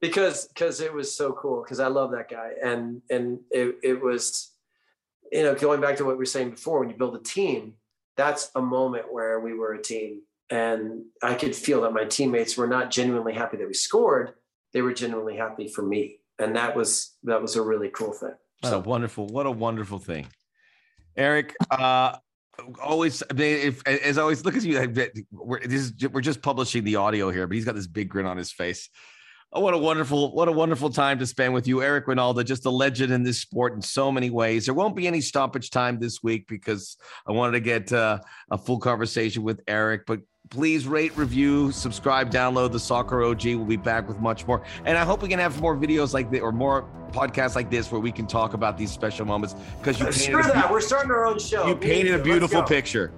because because it was so cool because I love that guy and and it it was you know going back to what we were saying before when you build a team that's a moment where we were a team and I could feel that my teammates were not genuinely happy that we scored they were genuinely happy for me and that was that was a really cool thing What a so wonderful, what a wonderful thing. Eric, uh, always, if, as always, look at you. We're, is, we're just publishing the audio here, but he's got this big grin on his face. Oh, what a wonderful, what a wonderful time to spend with you, Eric Wynalda, just a legend in this sport in so many ways. There won't be any stoppage time this week because I wanted to get uh, a full conversation with Eric, but please rate, review, subscribe, download the Soccer OG. We'll be back with much more. And I hope we can have more videos like this or more podcasts like this where we can talk about these special moments because you Screw painted, a, that. We're starting our own show. you Me painted a and you. Let's beautiful picture.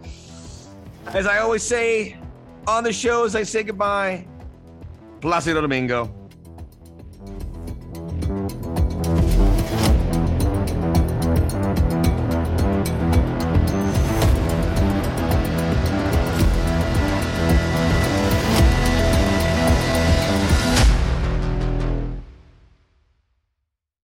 As I always say on the shows, I say goodbye. Placido Domingo.